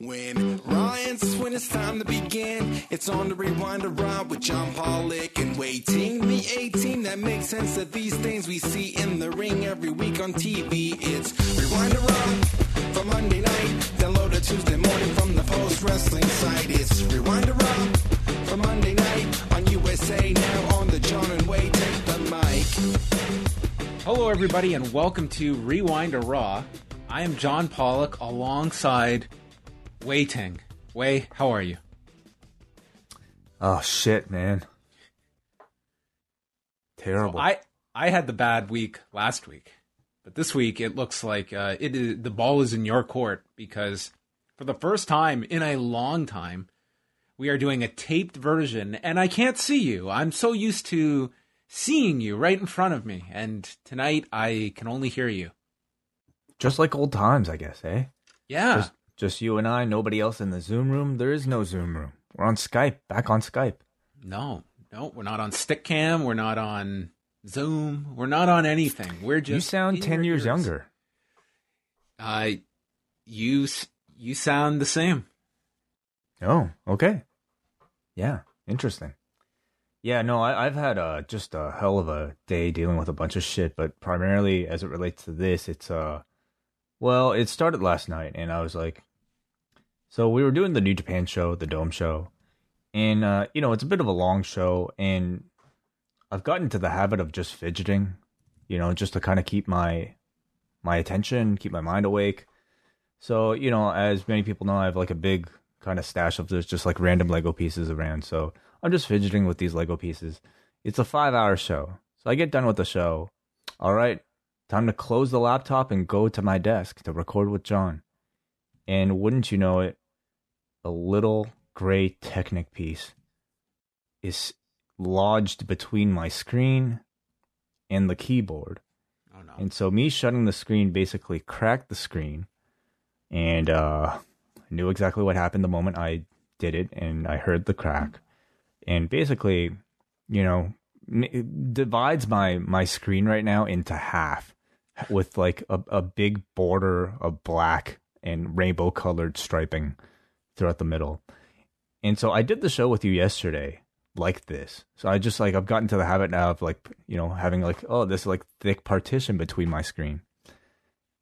When Ryan's when it's time to begin, it's on the rewind around with John Pollock and Wai Ting. The 18 that makes sense of these things we see in the ring every week on TV. It's rewind around for Monday night, download it Tuesday morning from the post wrestling site. It's rewind around for Monday night on USA now on the John and Wade take the mic. Hello, everybody, and welcome to Rewind to Raw. I am John Pollock alongside Wai Ting. Wai, how are you? Oh shit, man. Terrible. So I I had the bad week last week, but this week it looks like uh, it is, the ball is in your court because for the first time in a long time, we are doing a taped version, and I can't see you. I'm so used to seeing you right in front of me, and tonight I can only hear you. Just like old times, I guess, eh? Yeah. Just, just you and I, nobody else in the Zoom room. There is no Zoom room. We're on Skype, back on Skype. No, no, we're not on Stickam. We're not on Zoom. We're not on anything. We're just. You sound 10 your years ears. younger. Uh, you you sound the same. Oh, okay. Yeah, interesting. Yeah, no, I, I've had uh, just a hell of a day dealing with a bunch of shit, but primarily as it relates to this, it's uh, well, it started last night, and I was like, so we were doing the New Japan show, the Dome show, and uh, you know, it's a bit of a long show, and I've gotten into the habit of just fidgeting, you know, just to kind of keep my my attention, keep my mind awake. So, you know, as many people know, I have like a big kind of stash of there's just like random Lego pieces around. So I'm just fidgeting with these Lego pieces. It's a five hour show. So I get done with the show. All right, time to close the laptop and go to my desk to record with John. And wouldn't you know it, a little gray Technic piece is lodged between my screen and the keyboard. Oh no. And so me shutting the screen basically cracked the screen and uh I knew exactly what happened the moment I did it and I heard the crack. And basically, you know, it divides my my screen right now into half with like a, a big border of black and rainbow colored striping throughout the middle. And so I did the show with you yesterday like this. So I just like I've gotten to the habit now of like, you know, having like oh, this like thick partition between my screen.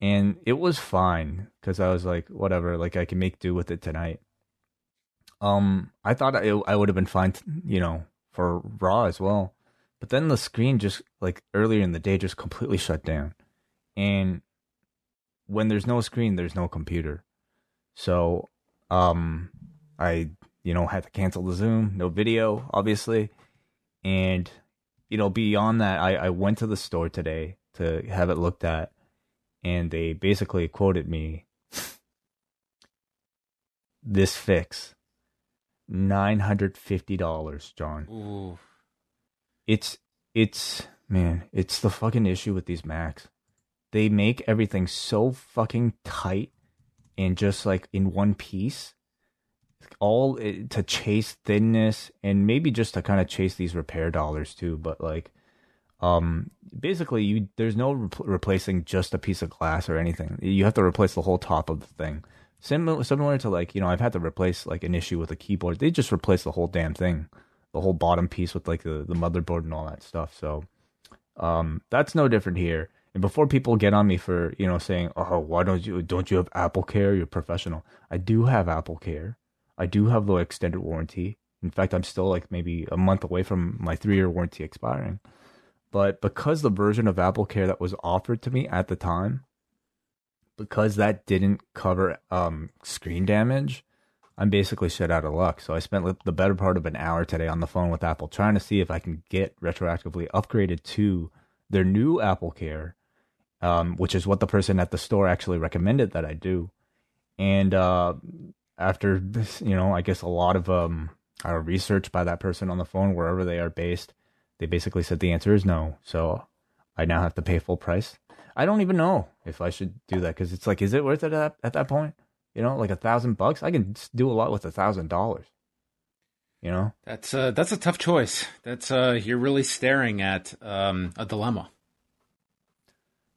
And it was fine cuz I was like whatever, like I can make do with it tonight. Um I thought I, I would have been fine, you know, for Raw as well. But then the screen just like earlier in the day just completely shut down. And when there's no screen, there's no computer. So um I you know had to cancel the Zoom, no video, obviously. And you know, beyond that, I, I went to the store today to have it looked at, and they basically quoted me this fix nine hundred fifty dollars, John. Ooh. It's it's man, it's the fucking issue with these Macs. They make everything so fucking tight and just like in one piece. All to chase thinness and maybe just to kind of chase these repair dollars too, but like um basically you there's no re- replacing just a piece of glass or anything. You have to replace the whole top of the thing. Similar similar to like, you know, I've had to replace like an issue with a keyboard. They just replace the whole damn thing the whole bottom piece with like the, the motherboard and all that stuff. So um, that's no different here. And before people get on me for you know saying, "Oh, why don't you don't you have Apple Care? You're professional." I do have Apple Care. I do have the extended warranty. In fact, I'm still like maybe a month away from my three year warranty expiring. But because the version of Apple Care that was offered to me at the time because that didn't cover um, screen damage, I'm basically shit out of luck. So I spent the better part of an hour today on the phone with Apple trying to see if I can get retroactively upgraded to their new Apple Care, um, which is what the person at the store actually recommended that I do. And uh, after this, you know, I guess a lot of um, uh, research by that person on the phone, wherever they are based, they basically said the answer is no. So I now have to pay full price. I don't even know if I should do that because it's like, is it worth it at, at that point? You know, like a thousand bucks, I can do a lot with a thousand dollars. You know, that's uh, that's a tough choice. That's uh, you're really staring at um, a dilemma.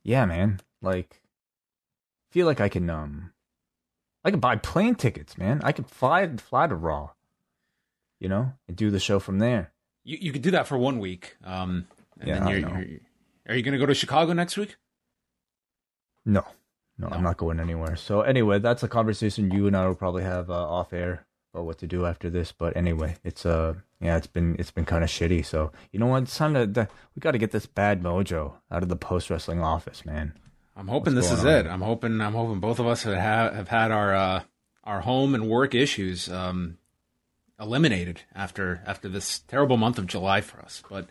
Yeah, man. Like, feel like I can um, I can buy plane tickets, man. I could fly fly to Raw, you know, and do the show from there. You you could do that for one week. Um, and yeah, then you're, you're, are you going to go to Chicago next week? No. no, no, I'm not going anywhere. So anyway, that's a conversation you and I will probably have uh, off air about what to do after this. But anyway, it's uh yeah, it's been it's been kind of shitty. So you know what? It's time to we got to get this bad mojo out of the post wrestling office, man. I'm hoping What's this is on? it. I'm hoping I'm hoping both of us have have had our uh, our home and work issues um, eliminated after after this terrible month of July for us. But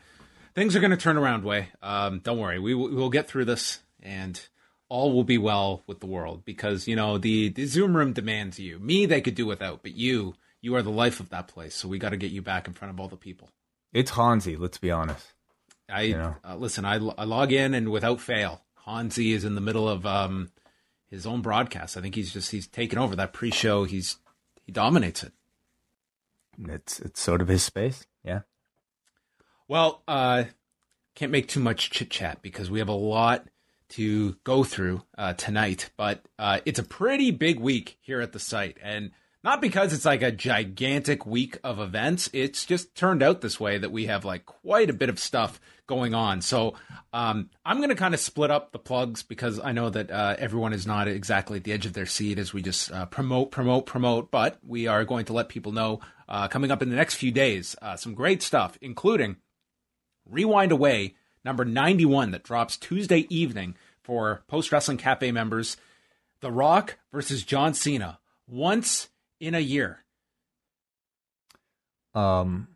things are going to turn around. Wai, um, don't worry. We will we'll get through this and all will be well with the world because you know the the Zoom room demands you. Me, they could do without, but you, you are the life of that place. So we got to get you back in front of all the people. It's Hansi. Let's be honest. I you know? uh, listen. I, I log in and without fail, Hansi is in the middle of um, his own broadcast. I think he's just he's taken over that pre-show. He's he dominates it. It's it's sort of his space. Yeah. Well, uh, can't make too much chit chat because we have a lot to go through uh, tonight, but uh, it's a pretty big week here at the site. And not because it's like a gigantic week of events, it's just turned out this way that we have like quite a bit of stuff going on. So um, I'm going to kind of split up the plugs because I know that uh, everyone is not exactly at the edge of their seat as we just uh, promote, promote, promote. But we are going to let people know uh, coming up in the next few days uh, some great stuff, including Rewind Away number 91 that drops Tuesday evening for Post Wrestling Cafe members. The Rock versus John Cena once in a year. Um,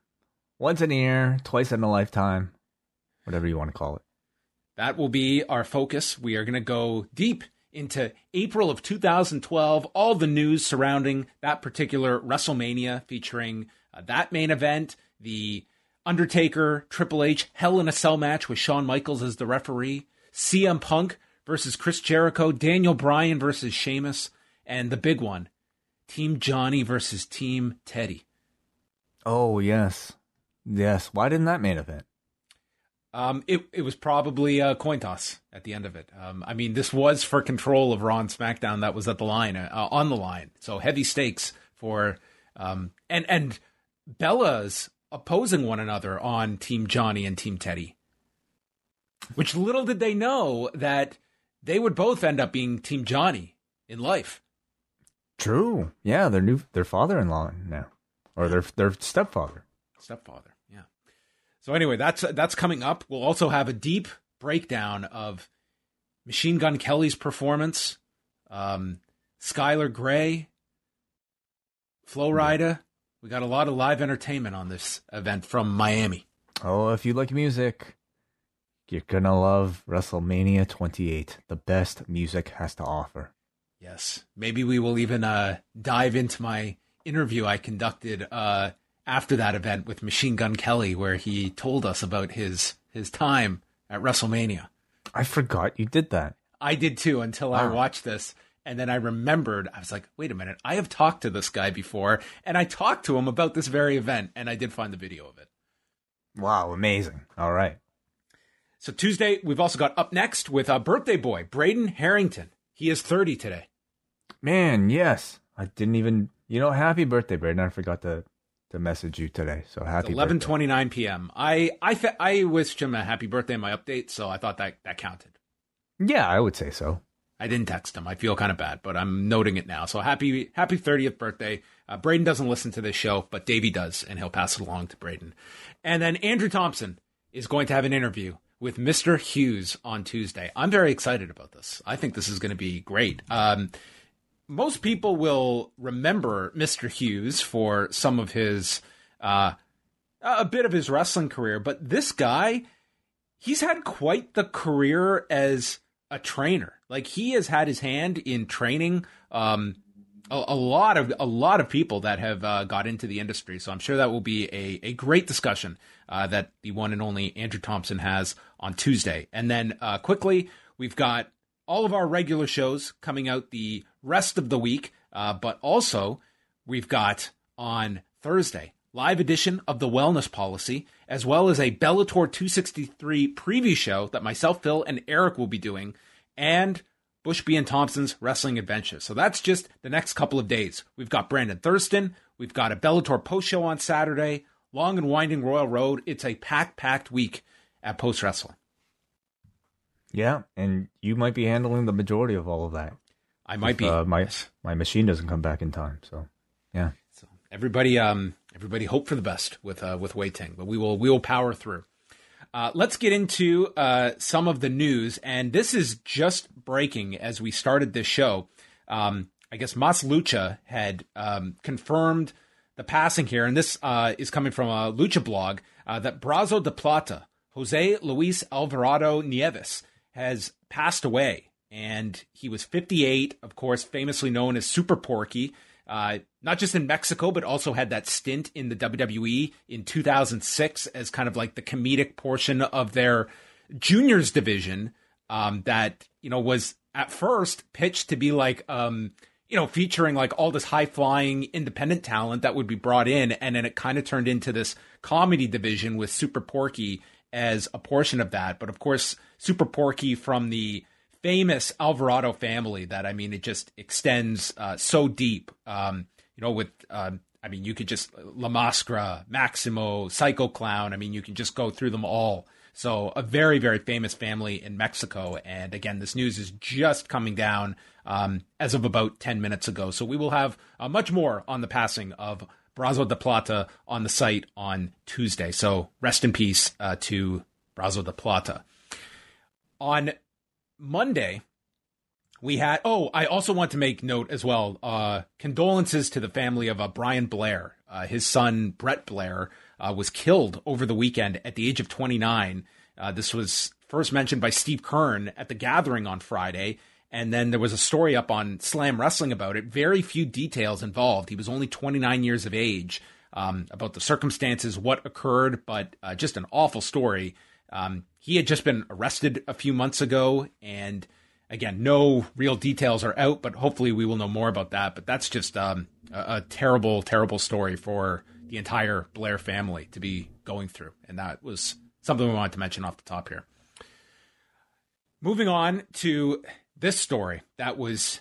once in a year, twice in a lifetime, whatever you want to call it. That will be our focus. We are going to go deep into April of 2012, all the news surrounding that particular WrestleMania featuring uh, that main event, the Undertaker, Triple H, Hell in a Cell match with Shawn Michaels as the referee, CM Punk versus Chris Jericho, Daniel Bryan versus Sheamus, and the big one, Team Johnny versus Team Teddy. Oh, yes. Yes. Why didn't that main event? Um, it it was probably a coin toss at the end of it. Um, I mean, this was for control of Raw and SmackDown. That was at the line, uh, on the line. So heavy stakes for um, and and Bella's opposing one another on Team Johnny and Team Teddy. Which little did they know that they would both end up being Team Johnny in life. True. Yeah, their new their father-in-law now, or their their stepfather. Stepfather. Yeah. So anyway, that's that's coming up. We'll also have a deep breakdown of Machine Gun Kelly's performance, um, Skylar Grey, Flo Rida, we got a lot of live entertainment on this event from Miami. Oh, if you like music, you're gonna love WrestleMania 28. The best music has to offer. Yes, maybe we will even uh, dive into my interview I conducted uh, after that event with Machine Gun Kelly, where he told us about his his time at WrestleMania. I forgot you did that. I did too until wow. I watched this. And then I remembered, I was like, wait a minute, I have talked to this guy before, and I talked to him about this very event, and I did find the video of it. Wow, amazing. All right. So Tuesday, we've also got up next with a birthday boy, Braden Harrington. He is 30 today. Man, yes. I didn't even, you know, happy birthday, Braden. I forgot to to message you today. So happy 11:29 p.m. I I th- I wished him a happy birthday in my update, so I thought that that counted. Yeah, I would say so. I didn't text him. I feel kind of bad, but I'm noting it now. So happy happy 30th birthday. Uh, Braden doesn't listen to this show, but Davey does, and he'll pass it along to Braden. And then Andrew Thompson is going to have an interview with Mr. Hughes on Tuesday. I'm very excited about this. I think this is going to be great. Um, most people will remember Mr. Hughes for some of his, uh, a bit of his wrestling career, but this guy, he's had quite the career as a trainer. Like he has had his hand in training um, a, a, lot of a lot of people that have uh, got into the industry. So I'm sure that will be a, a great discussion uh, that the one and only Andrew Thompson has on Tuesday. And then uh, quickly, we've got all of our regular shows coming out the rest of the week, uh, but also we've got on Thursday live edition of the Wellness Policy, as well as a Bellator 263 preview show that myself, Phil, and Eric will be doing, and Bushby and Thompson's Wrestling Adventure. So that's just the next couple of days. We've got Brandon Thurston, we've got a Bellator post show on Saturday, long and winding Royal Road. It's a packed, packed week at Post Wrestling. Yeah, and you might be handling the majority of all of that. I might if, be. Uh, my my machine doesn't come back in time, so yeah. So everybody, um, everybody, hope for the best with uh, with Wai Ting, but we will we will power through. Uh, let's get into uh, some of the news, and this is just breaking as we started this show. Um, I guess Mas Lucha had um, confirmed the passing here, and this uh, is coming from a Lucha blog uh, that Brazo de Plata, Jose Luis Alvarado Nieves, has passed away. And he was 58, of course, famously known as Super Porky, uh, not just in Mexico, but also had that stint in the WWE in 2006 as kind of like the comedic portion of their juniors division um, that, you know, was at first pitched to be like, um, you know, featuring like all this high flying independent talent that would be brought in. And then it kind of turned into this comedy division with Super Porky as a portion of that. But of course, Super Porky from the famous Alvarado family that I mean, it just extends uh, so deep. Um, you know, with um, I mean, you could just La Mascara, Maximo, Psycho Clown. I mean, you can just go through them all. So a very, very famous family in Mexico. And again, this news is just coming down um, as of about 10 minutes ago. So we will have uh, much more on the passing of Brazo de Plata on the site on Tuesday. So rest in peace uh, to Brazo de Plata. On Monday, we had. Oh, I also want to make note as well. Uh, condolences to the family of uh, Brian Blair. Uh, his son Brett Blair uh, was killed over the weekend at the age of 29. Uh, this was first mentioned by Steve Keirn at the gathering on Friday. And then there was a story up on Slam Wrestling about it. Very few details involved. He was only 29 years of age. Um, about the circumstances, what occurred, but uh, just an awful story. Um, he had just been arrested a few months ago, and again, no real details are out, but hopefully we will know more about that. But that's just um, a, a, terrible, terrible story for the entire Blair family to be going through, and that was something we wanted to mention off the top here. Moving on to this story, that was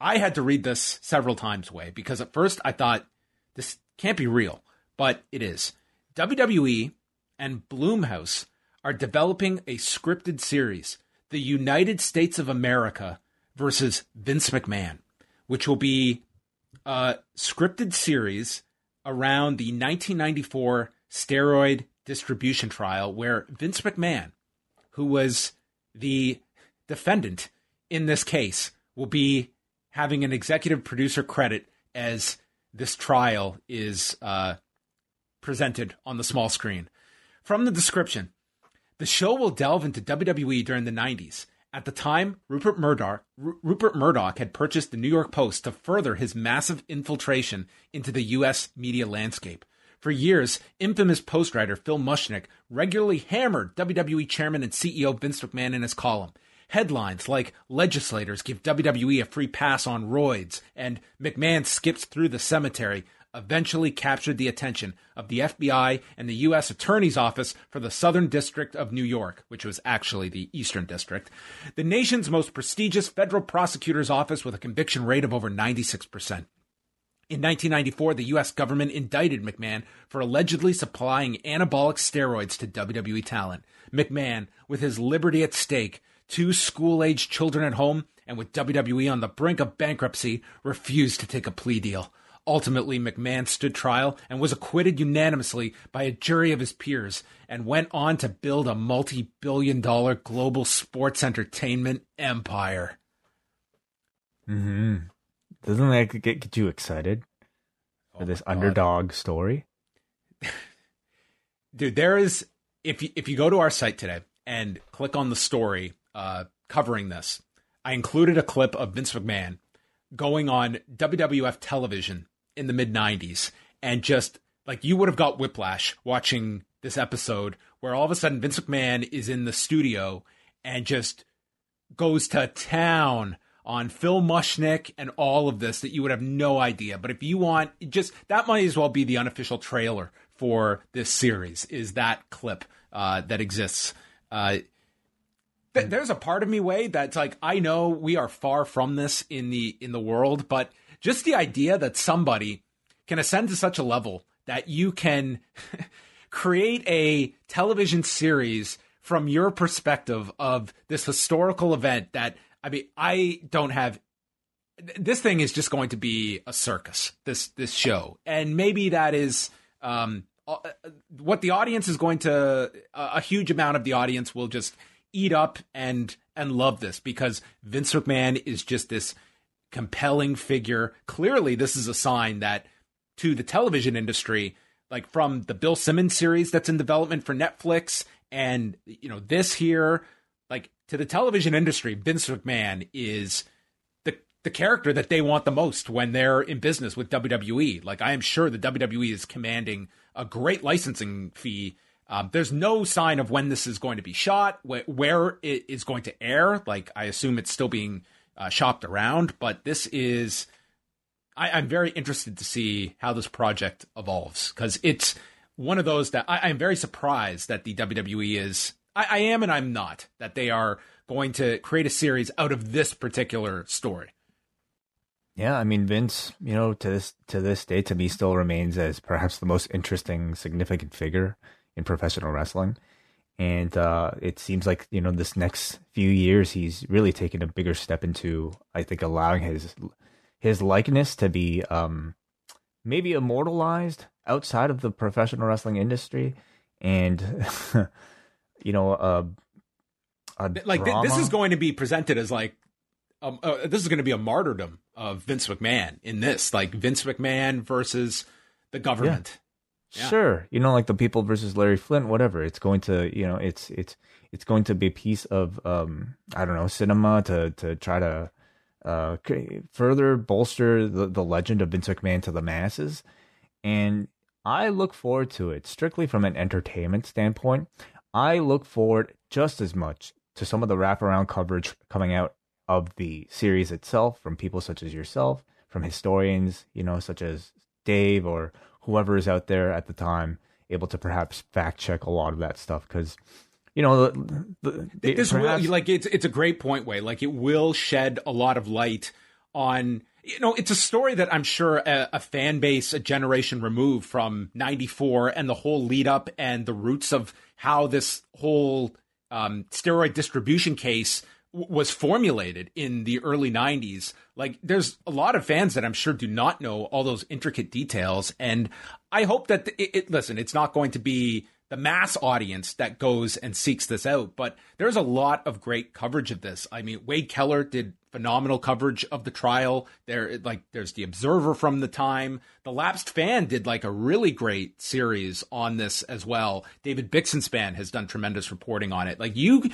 I had to read this several times away because at first I thought this can't be real, but it is. WWE and Blumhouse are developing a scripted series, The United States of America versus Vince McMahon, which will be a scripted series around the 1994 steroid distribution trial where Vince McMahon, who was the defendant in this case, will be having an executive producer credit as this trial is uh, presented on the small screen. From the description, the show will delve into WWE during the 90s. At the time, Rupert Murdoch, R- Rupert Murdoch had purchased the New York Post to further his massive infiltration into the U.S. media landscape. For years, infamous Post writer Phil Mushnick regularly hammered WWE chairman and CEO Vince McMahon in his column. Headlines like legislators give WWE a free pass on roids and McMahon skips through the cemetery eventually captured the attention of the FBI and the U.S. Attorney's Office for the Southern District of New York, which was actually the Eastern District, the nation's most prestigious federal prosecutor's office with a conviction rate of over 96%. In 1994, the U.S. government indicted McMahon for allegedly supplying anabolic steroids to WWE talent. McMahon, with his liberty at stake, two school aged children at home, and with WWE on the brink of bankruptcy, refused to take a plea deal. Ultimately, McMahon stood trial and was acquitted unanimously by a jury of his peers and went on to build a multi billion dollar global sports entertainment empire. hmm Doesn't that get, get you excited for Oh this God. underdog story? dude there is if you, if you go to our site today and click on the story uh, covering this i included a clip of vince mcmahon going on wwf television in the mid 90s and just like you would have got whiplash watching this episode where all of a sudden vince mcmahon is in the studio and just goes to town on Phil Mushnick and all of this that you would have no idea. But if you want, just that might as well be the unofficial trailer for this series. Is that clip uh, that exists? Uh, th- there's a part of me, Wade, that's like I know we are far from this in the in the world, but just the idea that somebody can ascend to such a level that you can create a television series from your perspective of this historical event that I mean I don't have this thing is just going to be a circus this this show. And maybe that is um what the audience is going to a huge amount of the audience will just eat up and and love this because Vince McMahon is just this compelling figure. Clearly this is a sign that to the television industry like from the Bill Simmons series that's in development for Netflix and you know this here like to the television industry Vince McMahon is the the character that they want the most when they're in business with WWE like I am sure the WWE is commanding a great licensing fee. Um, there's no sign of when this is going to be shot wh- where it is going to air. Like I assume it's still being uh, shopped around but this is I, I'm very interested to see how this project evolves because it's one of those that I, I'm very surprised that the WWE is. I, I am and I'm not that they are going to create a series out of this particular story. Yeah, I mean Vince, you know, to this to this day, to me, still remains as perhaps the most interesting, significant figure in professional wrestling. And uh, it seems like you know this next few years, he's really taken a bigger step into, I think, allowing his his likeness to be um, maybe immortalized outside of the professional wrestling industry, and you know, uh, a Like th- this is going to be presented as like. Um, uh, this is going to be a martyrdom of Vince McMahon in this, like Vince McMahon versus the government. Yeah. Sure, you know, like the people versus Larry Flynt, whatever. It's going to, you know, it's it's it's going to be a piece of, um, I don't know, cinema to to try to uh, further bolster the the legend of Vince McMahon to the masses, and I look forward to it strictly from an entertainment standpoint. I look forward just as much to some of the wraparound coverage coming out of the series itself from people such as yourself, from historians, you know, such as Dave or whoever is out there at the time able to perhaps fact check a lot of that stuff because you know the, the, this perhaps- will like it's it's a great point Wai like it will shed a lot of light on you know it's a story that i'm sure a, a fan base a generation removed from 94 and the whole lead up and the roots of how this whole um, steroid distribution case was formulated in the early 90s like there's a lot of fans that i'm sure do not know all those intricate details and i hope that it, it listen it's not going to be the mass audience that goes and seeks this out. But there's a lot of great coverage of this. I mean, Wade Keller did phenomenal coverage of the trial. There, like, there's the Observer from the time. The Lapsed Fan did like a really great series on this as well. David Bixenspan has done tremendous reporting on it. Like, you,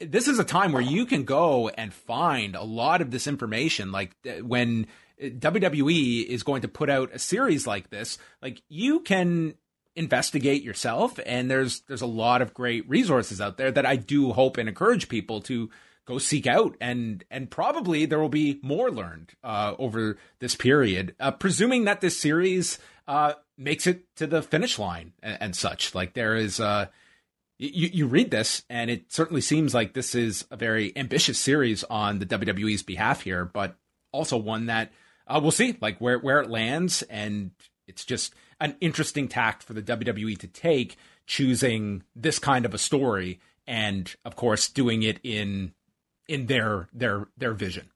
this is a time where you can go and find a lot of this information. Like, eh, when eh, WWE is going to put out a series like this, like, you can investigate yourself and there's there's a lot of great resources out there that I do hope and encourage people to go seek out and and probably there will be more learned uh, over this period uh, presuming that this series uh, makes it to the finish line and, and such. Like there is uh you, you read this and it certainly seems like this is a very ambitious series on the WWE's behalf here but also one that uh, we'll see like where where it lands and it's just an interesting tact for the WWE to take, choosing this kind of a story, and of course doing it in in their their their vision.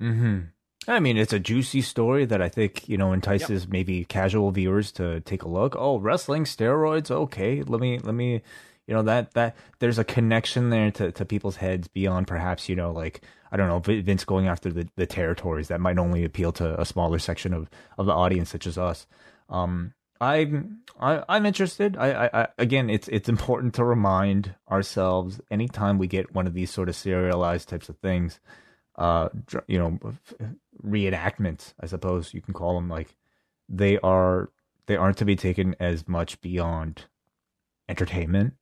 hmm I mean, it's a juicy story that I think you know entices yep. maybe casual viewers to take a look. Oh, wrestling steroids, okay. Let me let me, you know that that there's a connection there to to people's heads beyond perhaps you know like I don't know Vince going after the the territories that might only appeal to a smaller section of of the audience such as us. Um, I'm I, am i am interested. I, I, I again, it's it's important to remind ourselves anytime we get one of these sort of serialized types of things uh, you know, reenactments, I suppose you can call them. Like they are, they aren't to be taken as much beyond entertainment,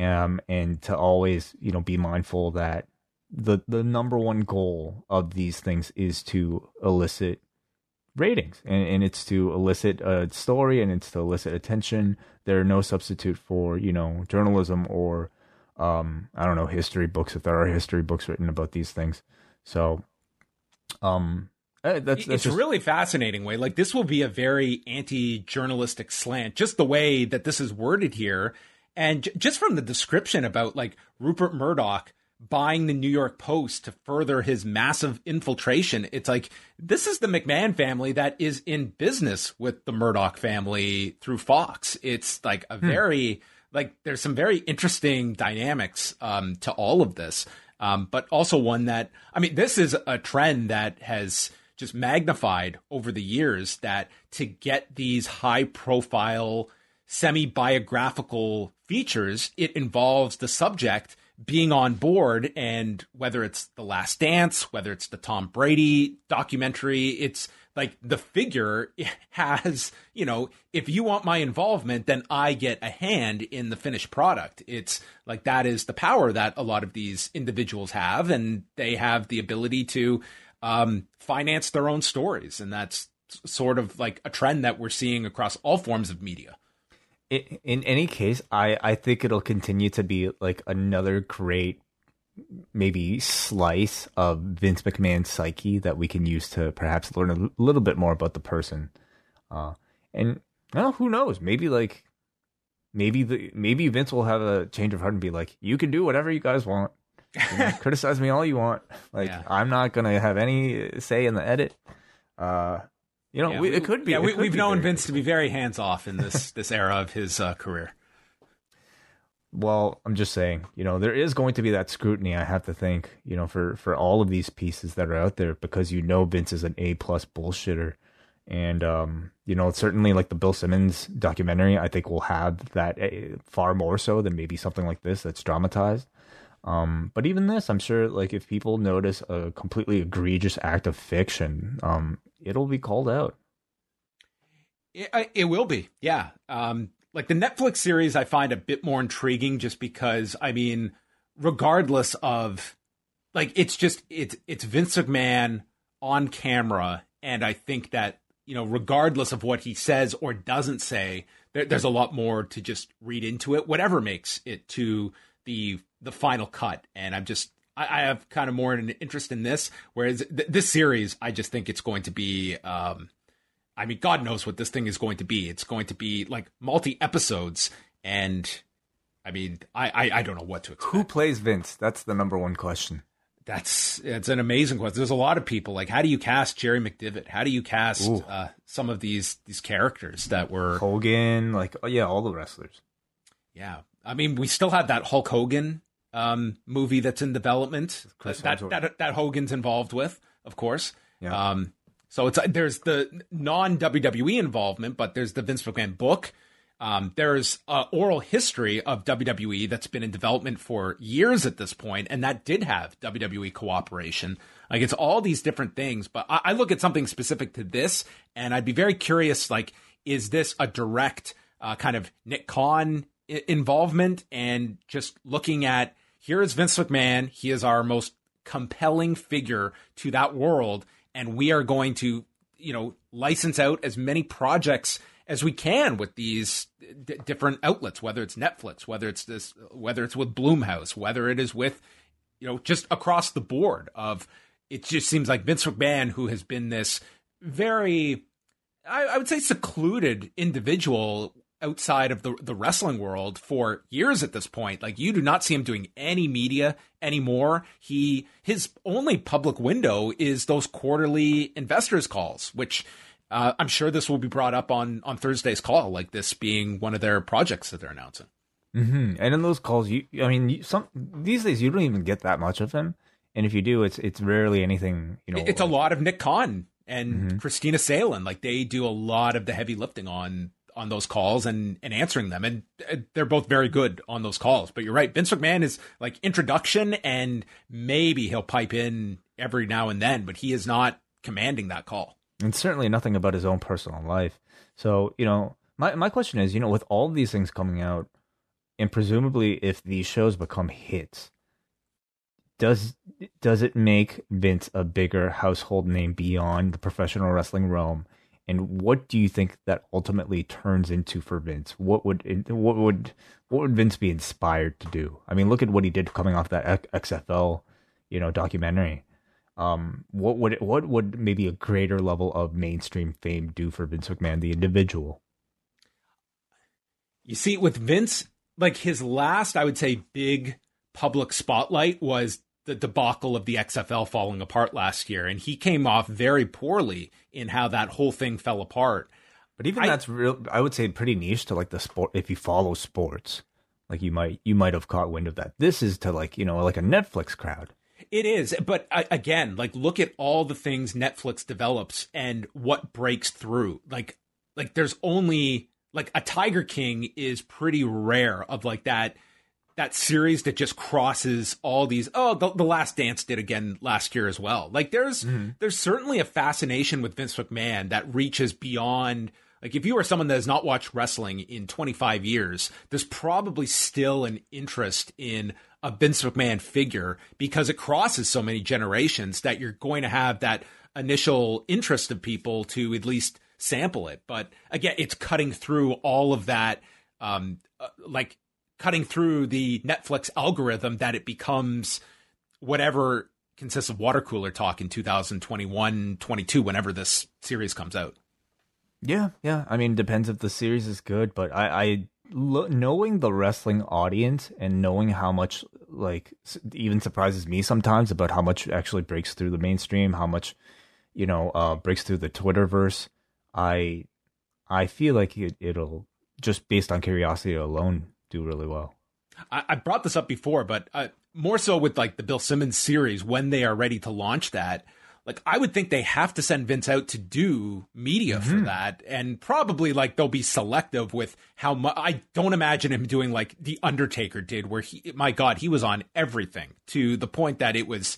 um, and to always, you know, be mindful that the the number one goal of these things is to elicit ratings and, and it's to elicit a story and it's to elicit attention there are no substitute for you know journalism or um, I don't know history books if there are history books written about these things. So, um, eh, that's, that's it's just... really fascinating Wai. Like this will be a very anti-journalistic slant, just the way that this is worded here, and j- just from the description about like Rupert Murdoch buying the New York Post to further his massive infiltration. It's like this is the McMahon family that is in business with the Murdoch family through Fox. It's like a hmm. very like there's some very interesting dynamics um, to all of this um, but also one that, I mean, this is a trend that has just magnified over the years that to get these high profile, semi biographical features, it involves the subject being on board. And whether it's The Last Dance, whether it's the Tom Brady documentary, it's like the figure has, you know, if you want my involvement, then I get a hand in the finished product. It's like that is the power that a lot of these individuals have, and they have the ability to um, finance their own stories. And that's sort of like a trend that we're seeing across all forms of media. In, in any case, I, I think it'll continue to be like another great maybe slice of Vince McMahon's psyche that we can use to perhaps learn a little bit more about the person. Uh, and well, who knows? Maybe like maybe the maybe Vince will have a change of heart and be like, "You can do whatever you guys want. You know, criticize me all you want. Like yeah. I'm not gonna have any say in the edit." Uh, you know, yeah, we, it could be. Yeah, we, have known Vince to be very hands off in this this era of his uh, career well, I'm just saying, you know, there is going to be that scrutiny. I have to think, you know, for for all of these pieces that are out there, because you know Vince is an A plus bullshitter, and um, you know, certainly like the Bill Simmons documentary, I think will have that uh, far more so than maybe something like this that's dramatized. Um, but even this, I'm sure, like if people notice a completely egregious act of fiction, um, it'll be called out. It, it will be, yeah. Um, like the Netflix series I find a bit more intriguing just because I mean regardless of like it's just it's it's Vince McMahon on camera and I think that you know regardless of what he says or doesn't say there, there's a lot more to just read into it whatever makes it to the the final cut and I'm just I, I have kind of more an interest in this whereas th- this series I just think it's going to be um I mean, God knows what this thing is going to be. It's going to be like multi episodes, and I mean, I, I, I don't know what to expect. Who plays Vince? That's the number one question. That's it's an amazing question. There's a lot of people. Like, how do you cast Jerry McDevitt? How do you cast uh, some of these these characters that were Hogan? Like, oh yeah, all the wrestlers. Yeah, I mean, we still have that Hulk Hogan um, movie that's in development. That, that, that, Hogan's involved with, of course. Yeah. Um, so it's there's the non WWE involvement, but there's the Vince McMahon book. Um, there's a oral history of WWE that's been in development for years at this point, and that did have WWE cooperation. Like it's all these different things, but I, I look at something specific to this, and I'd be very curious. Like, is this a direct uh, kind of Nick Khan I- involvement? And just looking at here is Vince McMahon. He is our most compelling figure to that world and we are going to, you know, license out as many projects as we can with these d- different outlets, whether it's Netflix, whether it's this, whether it's with Blumhouse, whether it is with, you know, just across the board of, it just seems like Vince McMahon, who has been this very, I, I would say secluded individual outside of the the wrestling world for years at this point. Like you do not see him doing any media anymore. He his only public window is those quarterly investors calls, which uh, I'm sure this will be brought up on on Thursday's call, like this being one of their projects that they're announcing. Mm-hmm. And in those calls, you I mean, you, some these days you don't even get that much of him, and if you do, it's it's rarely anything. You know, it's like, a lot of Nick Khan and mm-hmm. Kristina Salen. Like they do a lot of the heavy lifting on on those calls and and answering them, and uh, they're both very good on those calls. But you're right, Vince McMahon is like introduction, and maybe he'll pipe in every now and then, but he is not commanding that call and certainly nothing about his own personal life. So, you know, my my question is, you know, with all these things coming out, and presumably if these shows become hits, does does it make Vince a bigger household name beyond the professional wrestling realm? And what do you think that ultimately turns into for Vince? What would what would what would Vince be inspired to do? I mean, look at what he did coming off that XFL, you know, documentary um, what would what would maybe a greater level of mainstream fame do for Vince McMahon, the individual? You see, with Vince, like his last, I would say, big public spotlight was the debacle of the XFL falling apart last year, and he came off very poorly in how that whole thing fell apart. But even I, that's real. I would say pretty niche to like the sport. If you follow sports, like you might you might have caught wind of that. This is to like you know like a Netflix crowd. It is, but again, like look at all the things Netflix develops and what breaks through. Like, like there's only like a Tiger King is pretty rare of like that that series that just crosses all these. Oh, the, the Last Dance did again last year as well. Like there's mm-hmm. there's certainly a fascination with Vince McMahon that reaches beyond. Like if you are someone that has not watched wrestling in 25 years, there's probably still an interest in a Vince McMahon figure because it crosses so many generations that you're going to have that initial interest of people to at least sample it. But again, it's cutting through all of that, um, uh, like cutting through the Netflix algorithm that it becomes whatever consists of water cooler talk in 2021, 22, whenever this series comes out. Yeah, yeah. I mean, depends if the series is good, but I, I lo- knowing the wrestling audience and knowing how much like even surprises me sometimes about how much actually breaks through the mainstream, how much you know uh, breaks through the Twitterverse. I I feel like it, it'll just based on curiosity alone do really well. I, I brought this up before, but uh, more so with like the Bill Simmons series when they are ready to launch that like I would think they have to send Vince out to do media mm-hmm. for that, and probably like they'll be selective with how much. I don't imagine him doing like the Undertaker did, where he, my God, he was on everything to the point that it was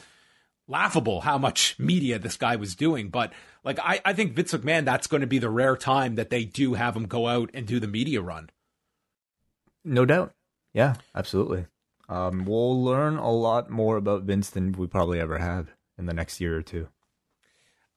laughable how much media this guy was doing. But like I, I think Vince McMahon, that's going to be the rare time that they do have him go out and do the media run. No doubt. Yeah, absolutely. Um, we'll learn a lot more about Vince than we probably ever have in the next year or two.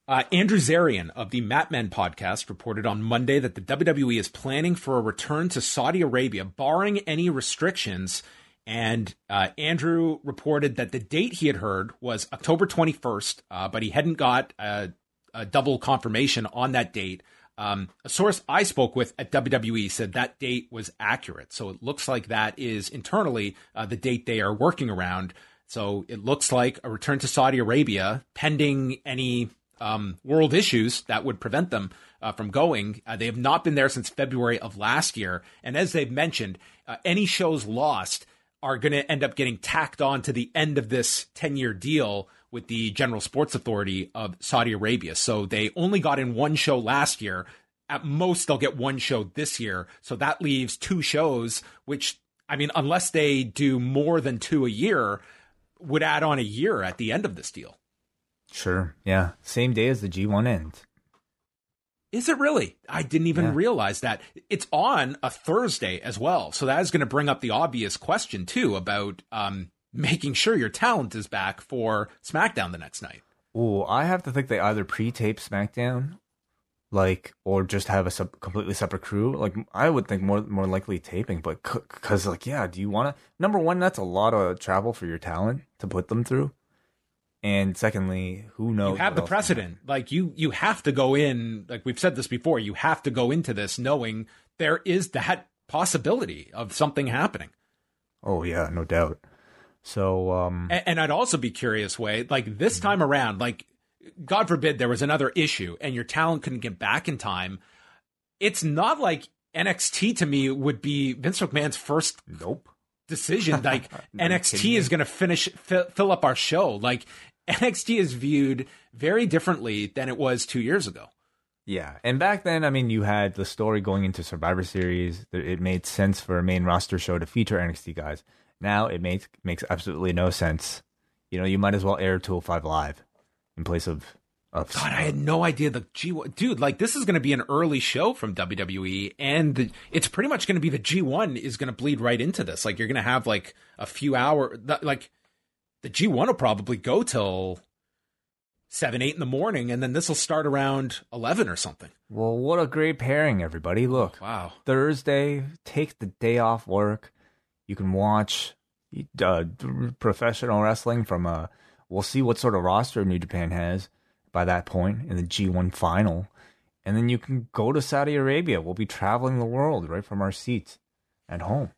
Uh, Andrew Zarian of the Mat Men podcast reported on Monday that the WWE is planning for a return to Saudi Arabia, barring any restrictions. And uh, Andrew reported that the date he had heard was October 21st, uh, but he hadn't got a, a, double confirmation on that date. Um, a source I spoke with at WWE said that date was accurate. So it looks like that is internally uh, the date they are working around. So it looks like a return to Saudi Arabia, pending any um, world issues that would prevent them uh, from going. Uh, they have not been there since February of last year. And as they've mentioned, uh, any shows lost are going to end up getting tacked on to the end of this 10 year deal with the General Sports Authority of Saudi Arabia. So they only got in one show last year. At most, they'll get one show this year. So that leaves two shows, which, I mean, unless they do more than two a year, would add on a year at the end of this deal. Sure. Yeah. Same day as the G1 end. Is it really? I didn't even yeah. realize that. It's on a Thursday as well. So that is going to bring up the obvious question, too, about um, making sure your talent is back for SmackDown the next night. Oh, I have to think they either pre tape SmackDown like or just have a sub- completely separate crew like i would think more more likely taping but because c- like yeah do you want to number one that's a lot of travel for your talent to put them through and secondly who knows you have the precedent like you you have to go in like we've said this before you have to go into this knowing there is that possibility of something happening. Oh yeah, no doubt. So, um, and, and I'd also be curious, Wade, like this time around, like God forbid there was another issue and your talent couldn't get back in time. It's not like NXT to me would be Vince McMahon's first nope decision. Like No NXT is going to finish fill, fill up our show. Like NXT is viewed very differently than it was two years ago. Yeah, and back then, I mean, you had the story going into Survivor Series. It made sense for a main roster show to feature NXT guys. Now it makes makes absolutely no sense. You know, you might as well air 205 live in place of of. God, I had no idea the G1 dude. Like this is going to be an early show from WWE, and the, it's pretty much going to be the G1 is going to bleed right into this. Like you're going to have like a few hour, like the G1 will probably go till seven, eight in the morning, and then this will start around eleven or something. Well, what a great pairing, everybody! Look, Wow. Thursday, take the day off work. You can watch uh, professional wrestling from a. We'll see what sort of roster New Japan has by that point in the G1 final. And then you can go to Saudi Arabia. We'll be traveling the world right from our seats at home.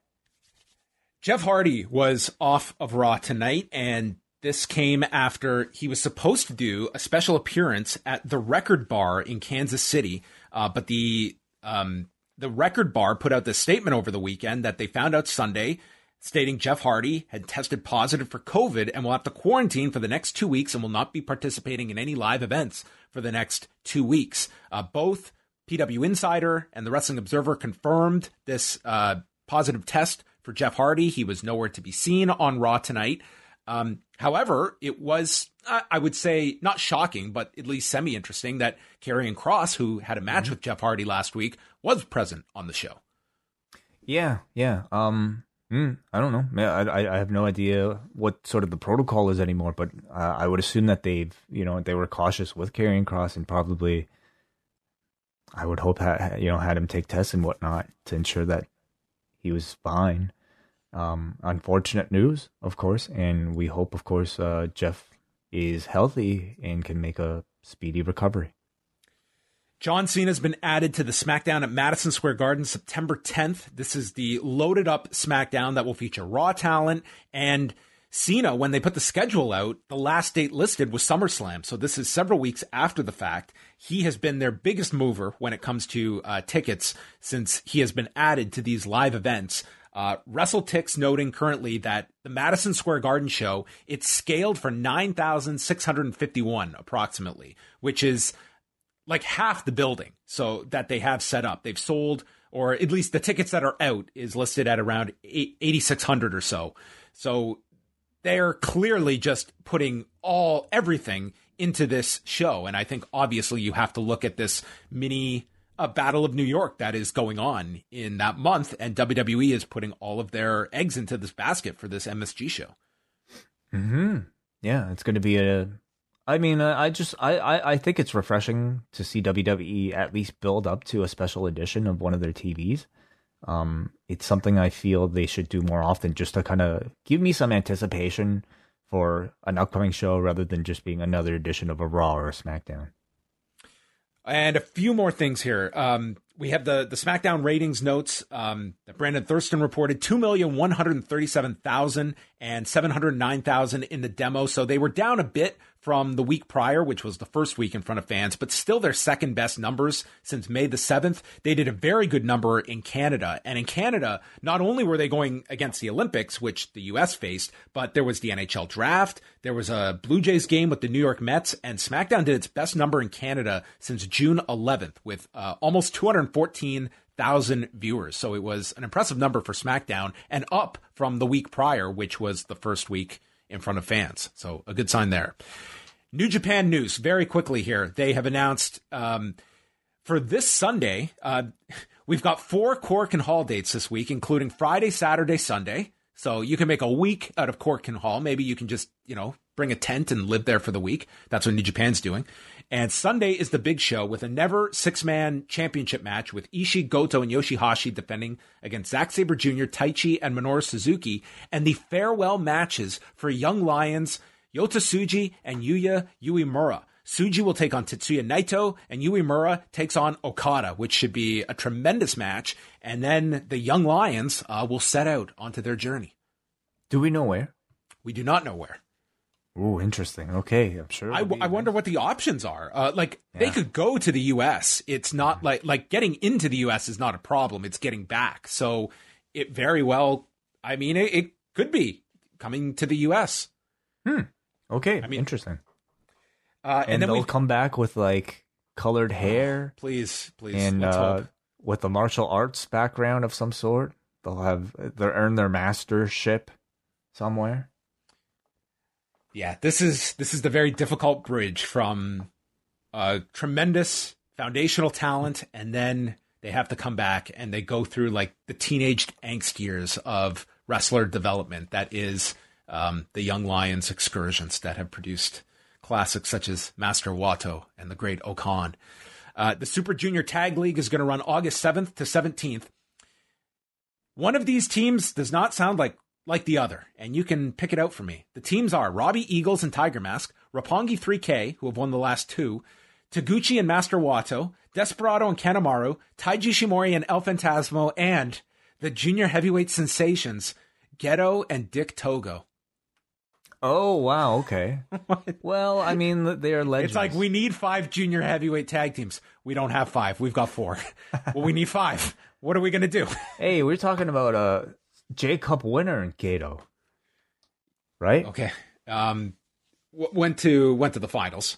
Jeff Hardy was off of Raw tonight, and this came after he was supposed to do a special appearance at the Record Bar in Kansas City, uh, but the um, the Record Bar put out this statement over the weekend that they found out Sunday, stating Jeff Hardy had tested positive for COVID and will have to quarantine for the next two weeks and will not be participating in any live events for the next two weeks. Uh, both PW Insider and the Wrestling Observer confirmed this uh, positive test for Jeff Hardy. He was nowhere to be seen on Raw tonight. Um, however, it was, I would say, not shocking, but at least semi interesting that Karrion Kross, who had a match with Jeff Hardy last week, was present on the show. Yeah, yeah. Um, mm, I don't know. I, I I have no idea what sort of the protocol is anymore, but uh, I would assume that they've you know they were cautious with Karrion Kross and probably. I would hope ha- you know had him take tests and whatnot to ensure that he was fine. Um, unfortunate news, of course, and we hope, of course, uh, Jeff is healthy and can make a speedy recovery. John Cena has been added to the SmackDown at Madison Square Garden September 10th. This is the loaded up SmackDown that will feature Raw talent and Cena. When they put the schedule out, the last date listed was SummerSlam. So this is several weeks after the fact. He has been their biggest mover when it comes to uh, tickets since he has been added to these live events. Uh, WrestleTix noting currently that the Madison Square Garden show it's scaled for nine thousand six hundred fifty-one approximately, which is like half the building so that they have set up. They've sold, or at least the tickets that are out is listed at around 8,600 or so. So they're clearly just putting all, everything into this show. And I think obviously you have to look at this mini uh, Battle of New York that is going on in that month. And WWE is putting all of their eggs into this basket for this MSG show. Hmm. Yeah, it's going to be a. I mean, I just I, I I think it's refreshing to see WWE at least build up to a special edition of one of their TVs. Um, it's something I feel they should do more often, just to kind of give me some anticipation for an upcoming show, rather than just being another edition of a Raw or a SmackDown. And a few more things here. Um, we have the, the SmackDown ratings notes um, that Brandon Thurston reported 2,137,000 and 709,000 in the demo. So they were down a bit from the week prior, which was the first week in front of fans, but still their second best numbers since May the 7th. They did a very good number in Canada. And in Canada, not only were they going against the Olympics, which the US faced, but there was the NHL draft, there was a Blue Jays game with the New York Mets, and SmackDown did its best number in Canada since June 11th with uh, almost 214,000 viewers. So it was an impressive number for SmackDown and up from the week prior, which was the first week in front of fans. So a good sign there. New Japan news very quickly here. They have announced um, for this Sunday, uh, we've got four Korakuen Hall dates this week, including Friday, Saturday, Sunday. So you can make a week out of Korakuen Hall. Maybe you can just, you know, bring a tent and live there for the week. That's what New Japan's doing. And Sunday is the big show with a never six man championship match with Ishii, Goto, and Yoshihashi defending against Zack Sabre Jr., Taichi, and Minoru Suzuki, and the farewell matches for Young Lions, Yota Tsuji and Yuya Uemura. Tsuji will take on Tetsuya Naito, and Uemura takes on Okada, which should be a tremendous match. And then the Young Lions uh, will set out onto their journey. Do we know where? We do not know where. Oh, interesting. Okay, I'm sure. I, be I wonder what the options are. Uh, like they could go to the U.S. It's not like like getting into the U.S. is not a problem. It's getting back. So it very well. I mean, it, it could be coming to the U.S. Okay, I mean, interesting. Uh, And, and, then they'll come back with like colored hair please, please, and let's uh, hope. with a martial arts background of some sort. They'll have they'll earn their mastership somewhere. Yeah, this is this is the very difficult bridge from uh, tremendous foundational talent, and then they have to come back and they go through like the teenage angst years of wrestler development. That is um, the Young Lions excursions that have produced classics such as Master Wato and the Great O-Khan. Uh, the Super Junior Tag League is going to run August 7th to 17th. One of these teams does not sound like like the other, and you can pick it out for me. The teams are Robbie Eagles and Tiger Mask, Roppongi 3K, who have won the last two, Taguchi and Master Wato, Desperado and Kanemaru, Taiji Ishimori and El Fantasmo, and the junior heavyweight sensations, Gedo and Dick Togo. Oh wow, okay. well, I mean they are legends. It's like we need five junior heavyweight tag teams. We don't have five. We've got four. well, we need five. What are we going to do? Hey, we're talking about a J Cup winner in Gedo, right? Okay. Um, w- went to went to the finals.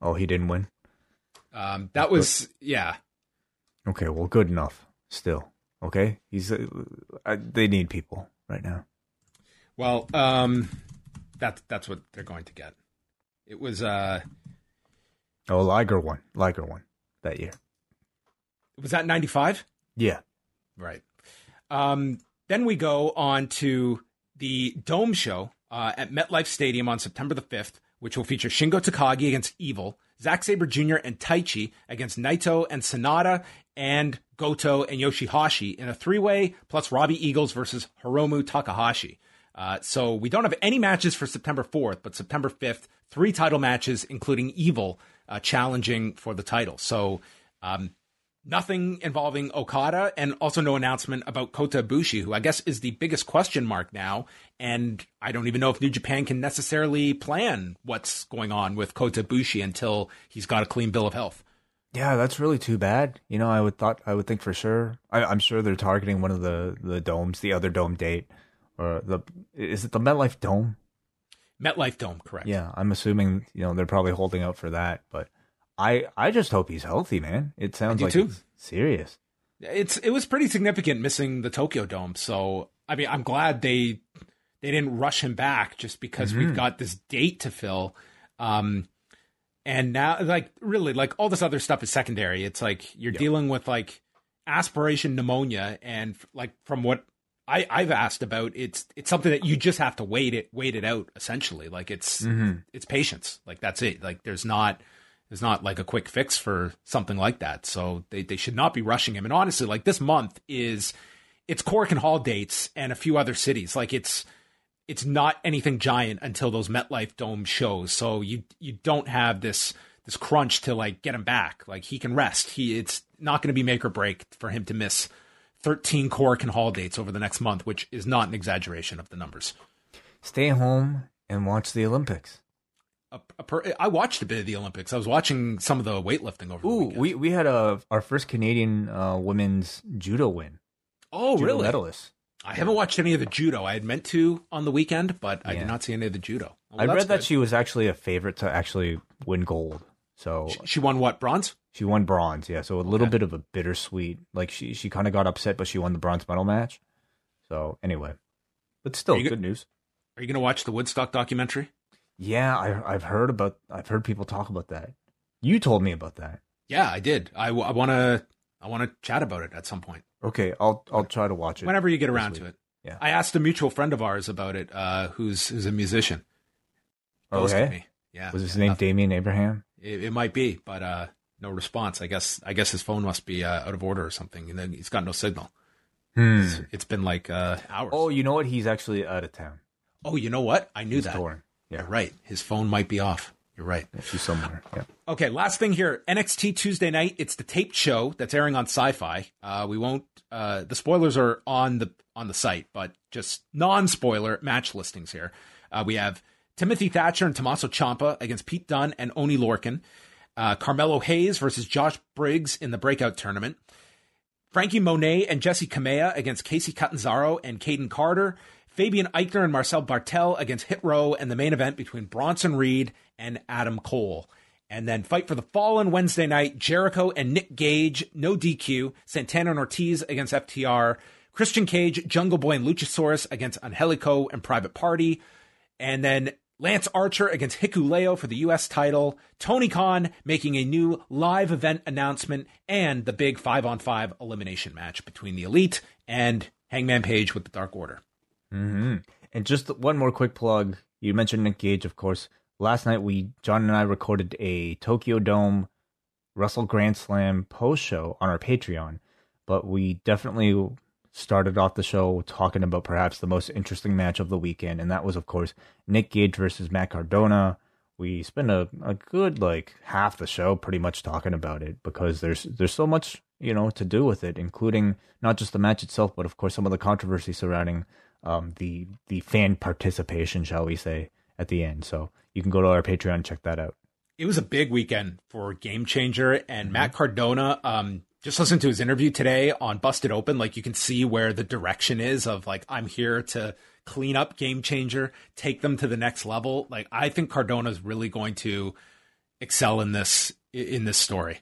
Oh, he didn't win. Um, that was yeah. Okay, well, good enough. Still, okay. He's uh, I, they need people right now. Well, um, that's that's what they're going to get. It was uh, Oh, Liger won. Liger won that year. was that ninety five? Yeah. Right. Um, then we go on to the Dome Show uh, at MetLife Stadium on September the 5th, which will feature Shingo Takagi against Evil, Zack Sabre Jr. and Taichi against Naito and Sanada, and Goto and Yoshihashi in a three way, plus Robbie Eagles versus Hiromu Takahashi. Uh, so we don't have any matches for September 4th, but September 5th, three title matches, including Evil uh, challenging for the title. So um, nothing involving Okada, and also no announcement about Kota Ibushi, who I guess is the biggest question mark now. And I don't even know if New Japan can necessarily plan what's going on with Kota Ibushi until he's got a clean bill of health. Yeah, that's really too bad. You know, I would thought I would think for sure. I, I'm sure they're targeting one of the the domes, the other dome date, or the is it the MetLife Dome? MetLife Dome, correct? Yeah, I'm assuming you know they're probably holding out for that. But I I just hope he's healthy, man. It sounds like too. it's serious. it's it was pretty significant missing the Tokyo Dome. So I mean, I'm glad they they didn't rush him back just because we've got this date to fill. Um, and now, like, really, like all this other stuff is secondary. It's like you're dealing with like aspiration pneumonia, and like from what I I've asked about, it's it's something that you just have to wait it wait it out. Essentially, like it's mm-hmm. it's patience. Like that's it. Like there's not there's not like a quick fix for something like that. So they, they should not be rushing him. And honestly, like this month is it's Korakuen Hall dates and a few other cities. Like it's it's not anything giant until those MetLife Dome shows. So you you don't have this this crunch to like get him back. Like he can rest. He it's not going to be make or break for him to miss 13 Korakuen Hall dates over the next month, which is not an exaggeration of the numbers. Stay home and watch the Olympics. A, a per, I watched a bit of the Olympics. I was watching some of the weightlifting over the Ooh, weekend. we we had a our first Canadian uh, women's judo win. oh, judo really? medalist. I haven't watched any of the judo. I had meant to on the weekend, but I Yeah. did not see any of the judo. Well, I read that she was actually a favorite to actually win gold. So She- she won what bronze. She won bronze, yeah. So a little Okay. bit of a bittersweet. Like she she kind of got upset, but she won the bronze medal match. So anyway, but still good go- news. Are you going to watch the Woodstock documentary? Yeah, I, I've heard about. I've heard people talk about that. You told me about that. Yeah, I did. I, want to. I want to chat about it at some point. Okay, I'll I'll try to watch it Whenever you get around to it. Yeah. I asked a mutual friend of ours about it, uh, who's who's a musician. Ghosted Okay, me. Yeah. was his yeah, name nothing. Damian Abraham? It, it might be, but uh, no response. I guess. I guess his phone must be uh, out of order or something, and then he's got no signal. Hmm. It's- it's been like uh, hours. Oh, you know what? He's actually out of town. oh, you know what? I knew He's that. touring. You're Yeah. right. His phone might be off. You're right. She's somewhere. Yeah. Okay, last thing here. NXT Tuesday night. It's the taped show that's airing on Syfy. Uh, we won't. Uh, the spoilers are on the on the site, but just non-spoiler match listings here. Uh, we have Timothy Thatcher and Tommaso Ciampa against Pete Dunne and Oni Lorcan. Uh, Carmelo Hayes versus Josh Briggs in the breakout tournament. Frankie Monet and Jessi Kamea against Kacy Catanzaro and Kayden Carter. Fabian Aichner and Marcel Barthel against Hit Row and the main event between Bronson Reed and Adam Cole. And then Fight for the Fallen Wednesday night, Jericho and Nick Gage, no DQ, Santana and Ortiz against FTR, Christian Cage, Jungle Boy and Luchasaurus against Angelico and Private Party, and then Lance Archer against Hikuleo for the U.S. title, Tony Khan making a new live event announcement, and the big five on five elimination match between the Elite and Hangman Page with the Dark Order. Mm-hmm. And just one more quick plug. You mentioned Nick Gage, of course. Last night, we John and I recorded a Tokyo Dome Wrestle Grand Slam post show on our Patreon, but we definitely started off the show talking about perhaps the most interesting match of the weekend, and that was, of course, Nick Gage versus Matt Cardona. We spent a, a good like half the show pretty much talking about it because there's there's so much you know to do with it, including not just the match itself, but of course some of the controversy surrounding um, the the fan participation, shall we say, at the end. So you can go to our Patreon and check that out. It was a big weekend for Game Changer and mm-hmm. Matt Cardona. Um, just listen to his interview today on Busted Open. Like you can see where the direction is of like I'm here to clean up Game Changer, take them to the next level. Like I think Cardona is really going to excel in this in this story.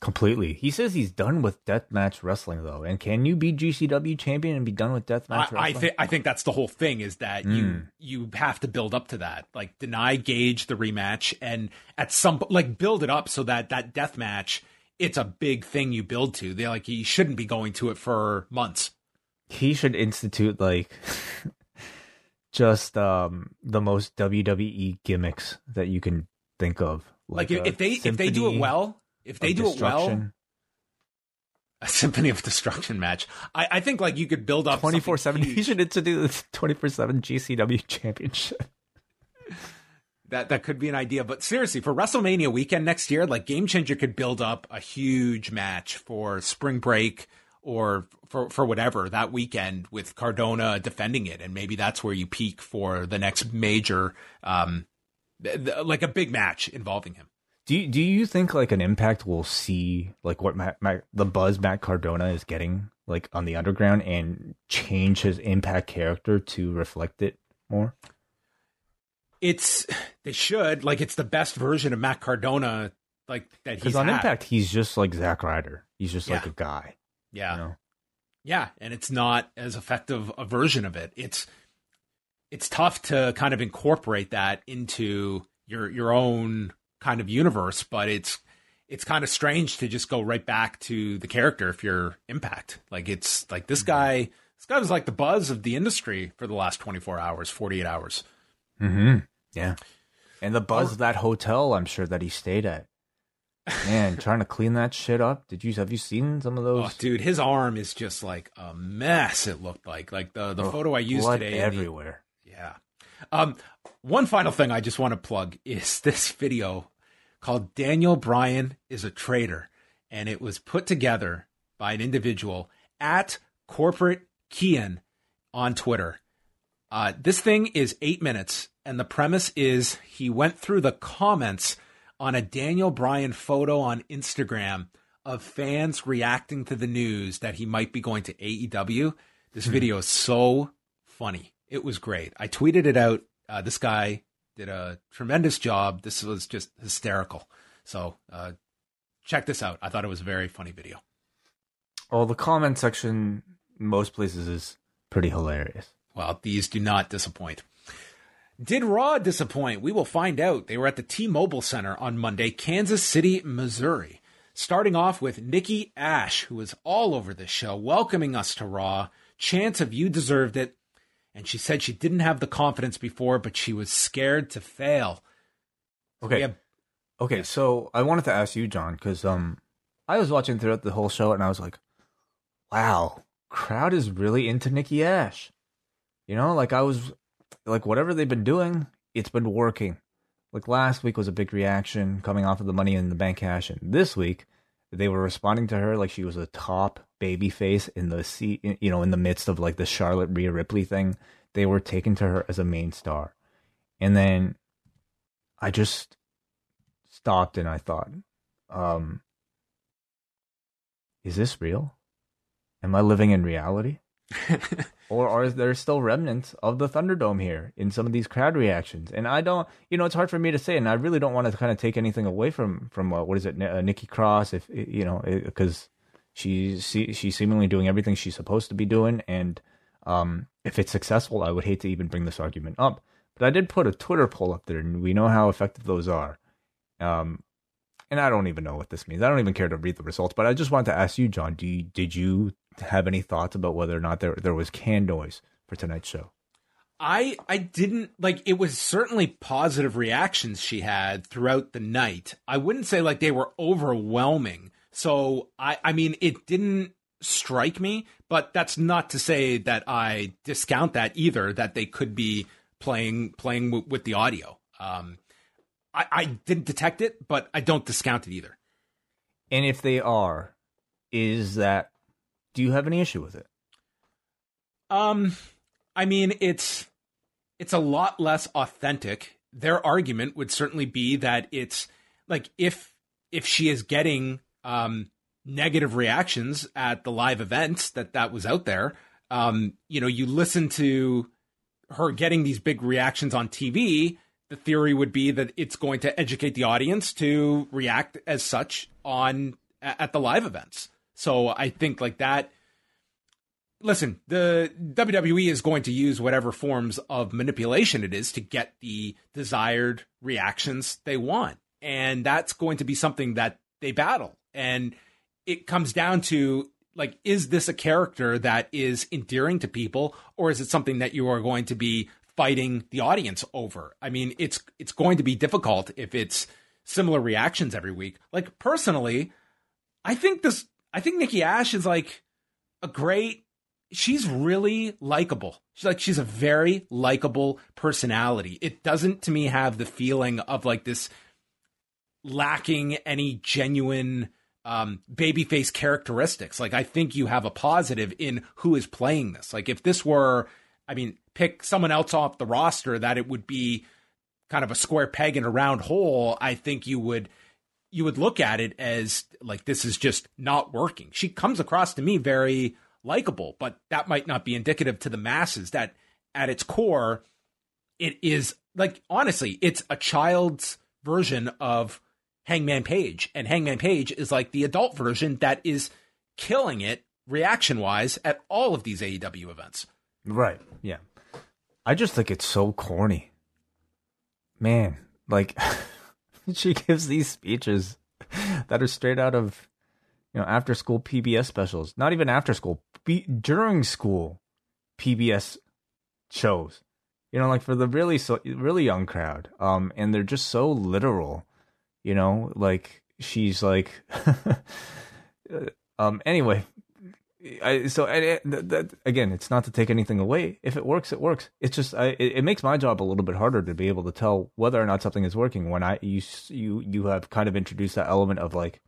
Completely. He says he's done with deathmatch wrestling though. And can you be GCW champion and be done with deathmatch wrestling? I think I think that's the whole thing is that mm. you you have to build up to that. Like deny Gage the rematch and at some like build it up so that that deathmatch it's a big thing you build to. They like he shouldn't be going to it for months. He should institute like just um the most WWE gimmicks that you can think of. Like, like if they if they do it well, if they do it well, a Symphony of Destruction match. I, I think like you could build up twenty four seven. You should institute this twenty four seven GCW championship. That that could be an idea, but seriously, for WrestleMania weekend next year, like Game Changer could build up a huge match for Spring Break or for for whatever that weekend with Cardona defending it, and maybe that's where you peak for the next major, um, th- th- like a big match involving him. Do you, do you think like an Impact will see like what Matt, Matt, the buzz Matt Cardona is getting like on the underground and change his Impact character to reflect it more? It's they should like it's the best version of Matt Cardona like that he's on had. Impact he's just like Zack Ryder. He's just yeah. like a guy. Yeah, you know? yeah, and it's not as effective a version of it. It's it's tough to kind of incorporate that into your your own kind of universe, but it's it's kind of strange to just go right back to the character if you're Impact. Like it's like this mm-hmm. guy, this guy was like the buzz of the industry for the last 24 hours, 48 hours. Hmm. Yeah. And the buzz oh. of that hotel, I'm sure that he stayed at. Man, trying to clean that shit up. Did you have you seen some of those? Oh, dude, his arm is just like a mess. It looked like like the the oh, photo I used today. Everywhere. The, yeah. Um, one final thing I just want to plug is this video called Daniel Bryan is a Traitor. And it was put together by an individual at Corporate Kian on Twitter. Uh, this thing is eight minutes, and the premise is he went through the comments on a Daniel Bryan photo on Instagram of fans reacting to the news that he might be going to AEW. This hmm. video is so funny. It was great. I tweeted it out uh, this guy did a tremendous job. This was just hysterical. So uh, check this out. I thought it was a very funny video. Well, the comment section most places is pretty hilarious. Well, these do not disappoint. Did Raw disappoint? We will find out. They were at the T Mobile Center on Monday, Kansas City, Missouri. Starting off with Nikki Ash, who was all over the show, welcoming us to Raw. Chance of You Deserved It and she said she didn't have the confidence before, but she was scared to fail. Okay. Have- okay, so I wanted to ask you, John, because um, I was watching throughout the whole show, and I was like, "Wow, crowd is really into Nikki Ash." You know, like I was, like whatever they've been doing, it's been working. like last week was a big reaction coming off of the Money in the Bank cash, and this week they were responding to her like she was a top baby face in the seat, you know, in the midst of like the Charlotte Rhea Ripley thing. They were taken to her as a main star, and then I just stopped and I thought, um, is this real? Am I living in reality? or are there still remnants of the Thunderdome here in some of these crowd reactions? And I don't, you know, it's hard for me to say, and I really don't want to kind of take anything away from from uh, what is it, uh, Nikki Cross, if you know, because she's she's seemingly doing everything she's supposed to be doing, and um, if it's successful, I would hate to even bring this argument up. But I did put a Twitter poll up there, and we know how effective those are. Um, and I don't even know what this means. I don't even care to read the results. But I just wanted to ask you, John, do you, did you have any thoughts about whether or not there there was can noise for tonight's show? I I didn't like it was certainly positive reactions she had throughout the night. I wouldn't say like they were overwhelming. So I I mean it didn't strike me, but that's not to say that I discount that either that they could be playing playing w- with the audio. Um I I didn't detect it, but I don't discount it either. And if they are, is that do you have any issue with it? Um, I mean, it's it's a lot less authentic. Their argument would certainly be that it's like if if she is getting um negative reactions at the live events that that was out there, um, you know, you listen to her getting these big reactions on TV. The theory would be that it's going to educate the audience to react as such on at the live events. So I think like that. Listen, the WWE is going to use whatever forms of manipulation it is to get the desired reactions they want. And that's going to be something that they battle. And it comes down to like, is this a character that is endearing to people, or is it something that you are going to be fighting the audience over? I mean, it's it's going to be difficult if it's similar reactions every week. Like personally, I think this I think Nikki Ash is like a great. She's really likable. She's like she's a very likable personality. It doesn't to me have the feeling of like this lacking any genuine um babyface characteristics. Like I think you have a positive in who is playing this. Like if this were I mean pick someone else off the roster that it would be kind of a square peg in a round hole, I think you would you would look at it as like this is just not working. She comes across to me very likable, but that might not be indicative to the masses that at its core it is like honestly, it's a child's version of Hangman Page and Hangman Page is like the adult version that is killing it reaction wise at all of these AEW events. Right. Yeah. I just think it's so corny. Man, like she gives these speeches that are straight out of you know after school PBS specials. Not even after school, during school PBS shows. You know, like for the really so really young crowd. Um, and they're just so literal. You know, like she's like. um. Anyway, I, so that, that, again, it's not to take anything away. If it works, it works. It's just I, it, it, makes my job a little bit harder to be able to tell whether or not something is working when I you you you have kind of introduced that element of like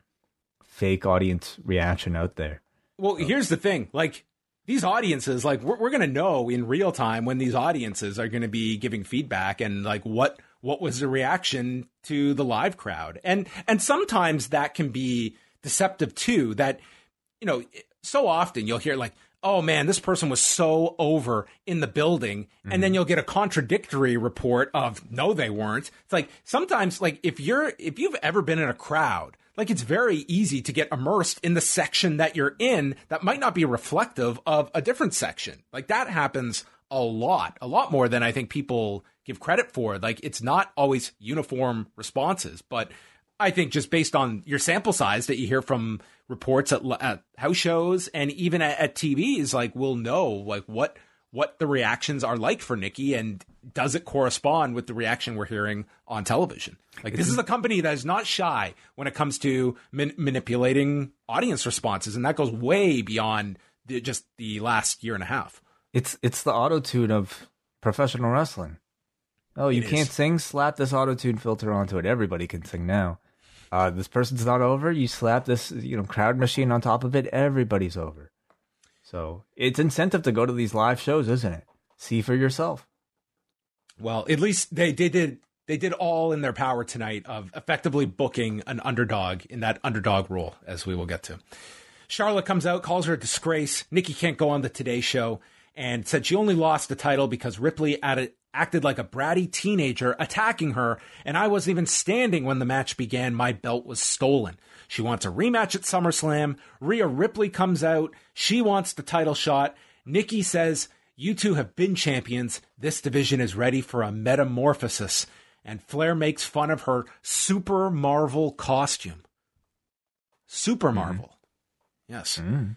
fake audience reaction out there. Well, so. here's the thing: like these audiences, like we're we're gonna know in real time when these audiences are gonna be giving feedback and like what what was the reaction to the live crowd, and and sometimes that can be deceptive too. That you know so often you'll hear like, oh man, this person was so over in the building. Mm-hmm. And then mm-hmm. you'll get a contradictory report of no, they weren't. It's like sometimes like if you're, if you've ever been in a crowd, like it's very easy to get immersed in the section that you're in that might not be reflective of a different section. Like that happens a lot, a lot more than I think people give credit for. Like it's not always uniform responses, but I think just based on your sample size that you hear from reports at, at house shows and even at, at TVs, like we'll know like what what the reactions are like for Nikki and does it correspond with the reaction we're hearing on television? Like this is a company that is not shy when it comes to man- manipulating audience responses, and that goes way beyond the, just the last year and a half. It's it's the auto tune of professional wrestling. Oh, you It can't is. sing? Slap this auto tune filter onto it. Everybody can sing now. Uh, this person's not over. You slap this, you know, crowd machine on top of it. Everybody's over. So it's incentive to go to these live shows, isn't it? See for yourself. Well, at least they, they did they did all in their power tonight of effectively booking an underdog in that underdog role, as we will get to. Charlotte comes out, calls her a disgrace. Nikki can't go on the Today Show, and said she only lost the title because Ripley added, acted like a bratty teenager attacking her, and I wasn't even standing when the match began. My belt was stolen. She wants a rematch at SummerSlam. Rhea Ripley comes out. She wants the title shot. Nikki says, You two have been champions. This division is ready for a metamorphosis. And Flair makes fun of her Super Marvel costume. Super mm-hmm. Marvel. Yes. Mm.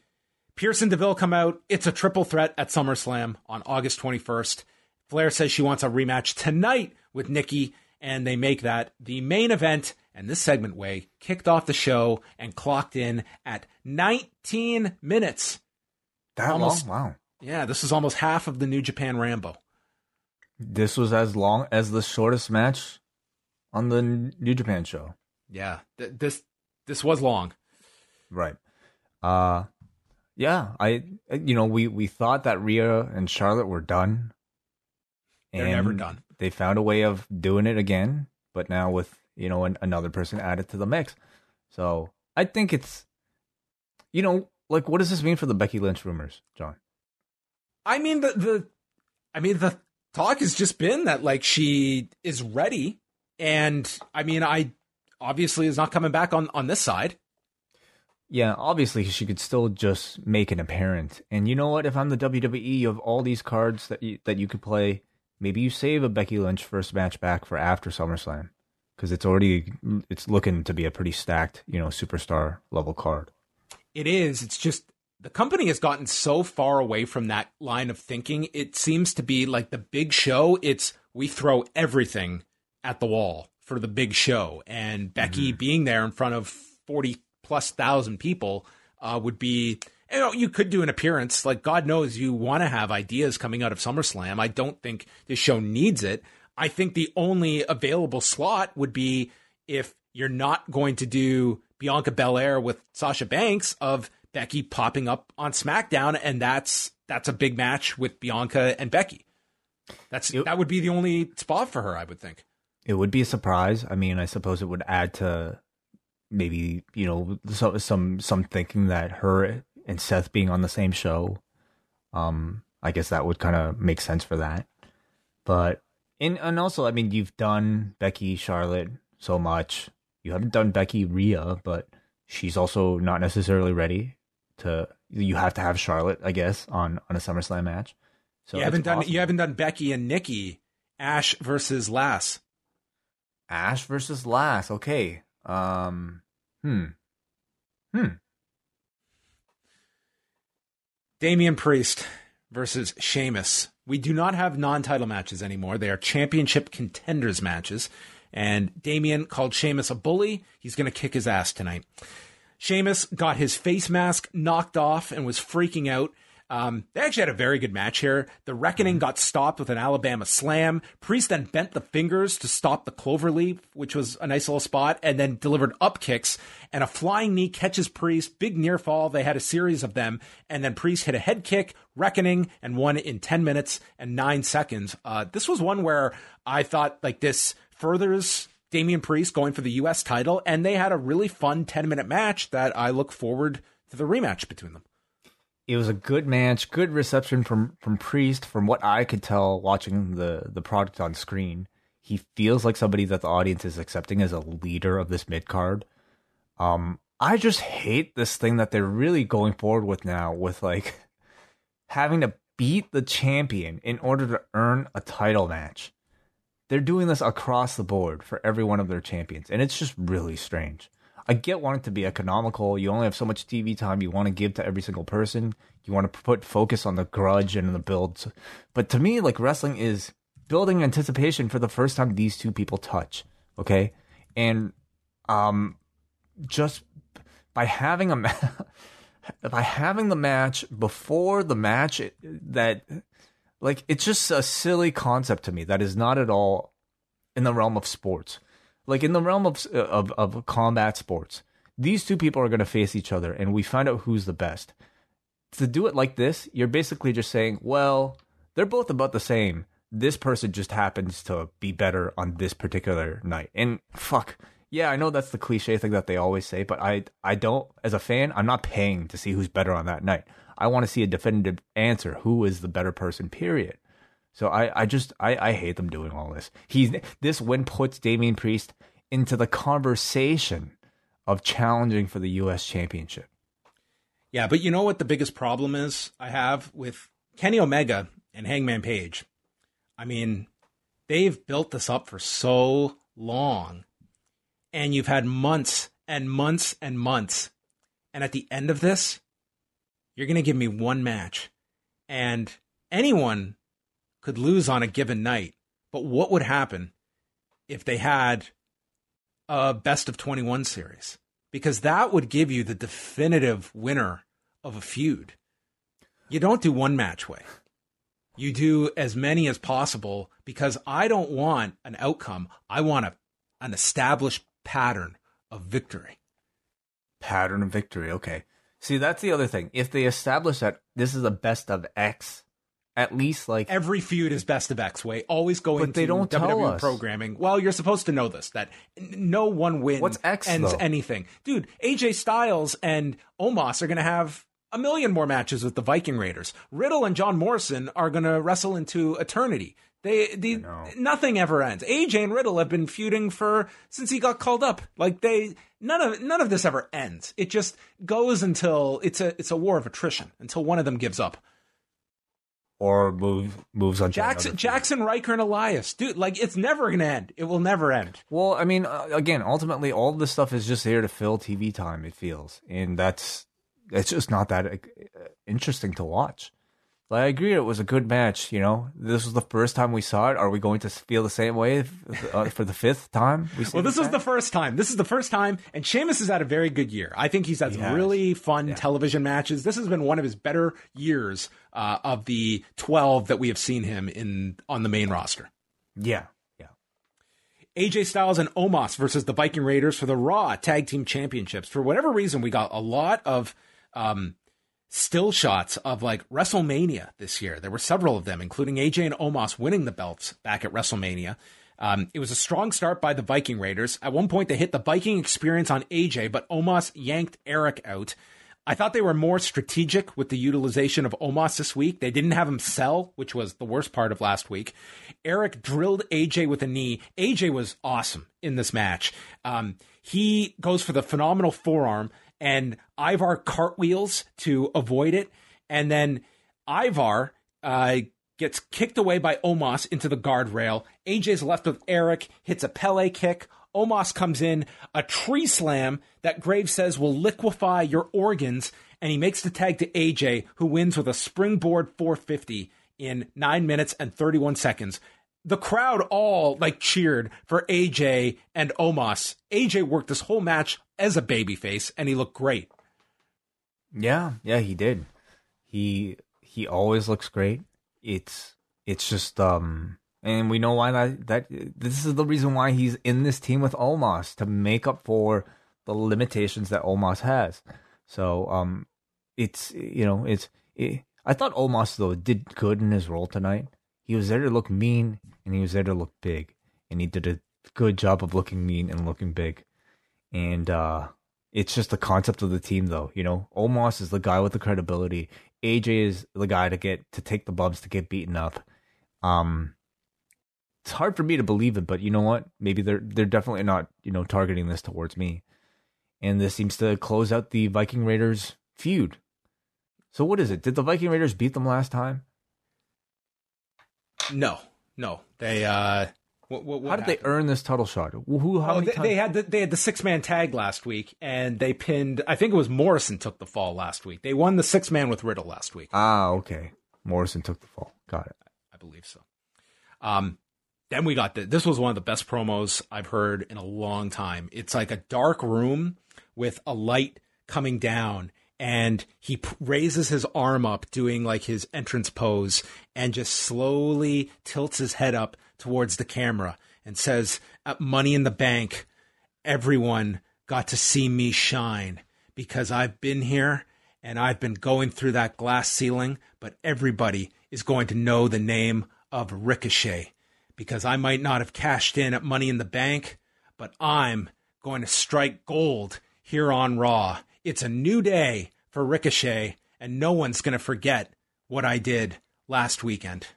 Pearce and DeVille come out. It's a triple threat at SummerSlam on August 21st. Flair says she wants a rematch tonight with Nikki, and they make that the main event. And this segment way kicked off the show and clocked in at 19 minutes. That Almost- long? Wow. Yeah, this is almost half of the New Japan Rambo. This was as long as the shortest match on the New Japan show. Yeah, th- this this was long. Right. Uh yeah, I you know, we we thought that Rhea and Charlotte were done. They're never done. They found a way of doing it again, but now with, you know, an, another person added to the mix. So, I think it's you know, like what does this mean for the Becky Lynch rumors, John? I mean the the I mean the talk has just been that like she is ready and I mean I obviously is not coming back on on this side. Yeah, obviously she could still just make an appearance. And you know what? If I'm the WWE, you have all these cards that you, that you could play. Maybe you save a Becky Lynch first match back for after SummerSlam because it's already it's looking to be a pretty stacked, you know, superstar level card. It is. It's just the company has gotten so far away from that line of thinking. It seems to be like the big show. It's we throw everything at the wall for the big show, and Becky being there in front of forty plus thousand people uh, would be. You know, you could do an appearance. Like God knows, you want to have ideas coming out of SummerSlam. I don't think this show needs it. I think the only available slot would be if you're not going to do Bianca Belair with Sasha Banks of Becky popping up on SmackDown, and that's that's a big match with Bianca and Becky. That's Yep. that would be the only spot for her, I would think. It would be a surprise. I mean, I suppose it would add to maybe you know some some some thinking that her and Seth being on the same show. Um, I guess that would kind of make sense for that. But and and also, I mean, you've done Becky Charlotte so much. You haven't done Becky Rhea, but she's also not necessarily ready to. You have to have Charlotte, I guess, on on a SummerSlam match. So you haven't done possible. you haven't done Becky and Nikki, Ash versus Lass. Ash versus Lass. Okay. Um. Hmm. Hmm. Damian Priest versus Sheamus. We do not have non-title matches anymore. They are championship contenders matches. And Damian called Sheamus a bully. He's going to kick his ass tonight. Sheamus got his face mask knocked off and was freaking out. Um, they actually had a very good match here. The Reckoning got stopped with an Alabama slam. Priest then bent the fingers to stop the cloverleaf, which was a nice little spot, and then delivered up kicks. And a flying knee catches Priest. Big near fall. They had a series of them. And then Priest hit a head kick, Reckoning, and won in 10 minutes and 9 seconds. Uh, this was one where I thought, like, this furthers Damian Priest going for the U.S. title, and they had a really fun 10 minute match that I look forward to the rematch between them. It was a good match, good reception from from Priest. From what I could tell, watching the the product on screen, he feels like somebody that the audience is accepting as a leader of this mid card. Um, I just hate this thing that they're really going forward with now, with like having to beat the champion in order to earn a title match. They're doing this across the board for every one of their champions, and it's just really strange. I get wanting to be economical. You only have so much TV time you want to give to every single person. You want to put focus on the grudge and the build. But to me, like wrestling is building anticipation for the first time these two people touch. Okay. And, um, just by having a, ma- by having the match before the match that, like it's just a silly concept to me that is not at all in the realm of sports. Like in the realm of uh, of, of combat sports, these two people are going to face each other, and we find out who's the best. To do it like this, you're basically just saying, well, they're both about the same. This person just happens to be better on this particular night. And fuck, yeah, I know that's the cliche thing that they always say, but I I don't as a fan, I'm not paying to see who's better on that night. I want to see a definitive answer. Who is the better person, period. So I, I just I, I hate them doing all this. He's this win puts Damian Priest into the conversation of challenging for the US championship. Yeah, but you know what the biggest problem is I have with Kenny Omega and Hangman Page? I mean, they've built this up for so long and you've had months and months and months. And at the end of this, you're going to give me one match. And anyone could lose on a given night. But what would happen if they had a best of 21 series? Because that would give you the definitive winner of a feud. You don't do one match way. You do as many as possible because I don't want an outcome. I want a, an established pattern of victory. Pattern of victory. Okay. See, that's the other thing. If they establish that this is a best of X, at least like every feud is best of X way. Always going but they to don't tell WWE us. programming. Well, you're supposed to know this that no one win What's X, ends though? anything. Dude, AJ Styles and Omos are going to have a million more matches with the Viking Raiders. Riddle and John Morrison are going to wrestle into eternity. They, the nothing ever ends. AJ and Riddle have been feuding for since he got called up. Like they none of none of this ever ends. It just goes until it's a it's a war of attrition until one of them gives up. Or move moves on. Jackson field. Jaxson Ryker and Elias, dude, like it's never gonna end. It will never end. Well, I mean, uh, again, ultimately, all this stuff is just here to fill TV time. It feels, and that's it's just not that uh, interesting to watch. Like, I agree, it was a good match. You know, this was the first time we saw it. Are we going to feel the same way if, uh, for the fifth time? We Well, this was the first time. This is the first time, and Sheamus has had a very good year. I think he's had He some has. really fun television matches. This has been one of his better years uh, of the twelve that we have seen him in on the main roster. yeah, yeah. AJ Styles and Omos versus the Viking Raiders for the Raw Tag Team Championships. For whatever reason, we got a lot of um, still shots of like WrestleMania this year. There were several of them, including AJ and Omos winning the belts back at WrestleMania. Um, it was a strong start by the Viking Raiders. At one point, they hit the Viking experience on AJ, but Omos yanked Erik out. I thought they were more strategic with the utilization of Omos this week. They didn't have him sell, which was the worst part of last week. Erik drilled AJ with a knee. AJ was awesome in this match. Um, he goes for the phenomenal forearm, and Ivar cartwheels to avoid it. And then Ivar uh, gets kicked away by Omos into the guardrail. AJ's left with Erik, hits a Pele kick. Omos comes in, a tree slam that Graves says will liquefy your organs, and he makes the tag to AJ, who wins with a springboard 450 in 9 minutes and 31 seconds. The crowd all like cheered for AJ and Omos. AJ worked this whole match as a babyface, and he looked great. Yeah, yeah, he did. He he always looks great. It's it's just um and we know why that that this is the reason why he's in this team with Omos to make up for the limitations that Omos has. So um it's you know, it's it, I thought Omos though did good in his role tonight. He was there to look mean and he was there to look big and he did a good job of looking mean and looking big. And uh it's just the concept of the team though you know? Omos is the guy with the credibility. Aj is the guy to get to take the bumps to get beaten up. Um it's hard for me to believe it but you know what? Maybe they're they're definitely not you know targeting this towards me. And this seems to close out the viking raiders feud. So what is it? Did the viking raiders beat them last time No, no, they. uh what, what, what how did happened? they earn this title shot who how Oh, many they, times they had the, they had the six man tag last week, and they pinned. I think it was Morrison took the fall last week. They won the six man with Riddle last week. ah okay morrison took the fall got it I believe so. Um, then we got the, this was one of the best promos I've heard in a long time. It's like a dark room with a light coming down, and he p- raises his arm up, doing like his entrance pose, and just slowly tilts his head up towards the camera and says, At Money in the Bank, everyone got to see me shine because I've been here and I've been going through that glass ceiling, but everybody is going to know the name of Ricochet because I might not have cashed in at Money in the Bank, but I'm going to strike gold here on Raw. It's a new day for Ricochet, and no one's going to forget what I did last weekend.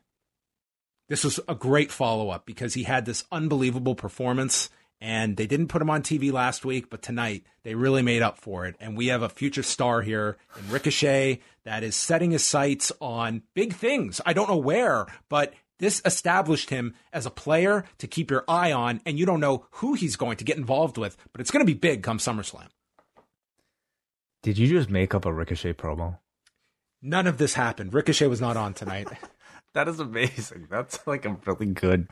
This was a great follow up because he had this unbelievable performance, and they didn't put him on TV last week, but tonight they really made up for it. And we have a future star here in Ricochet that is setting his sights on big things. I don't know where, but this established him as a player to keep your eye on, and you don't know who he's going to get involved with, but it's going to be big come SummerSlam. Did you just make up a Ricochet promo? None of this happened. Ricochet was not on tonight. That is amazing. That's like a really good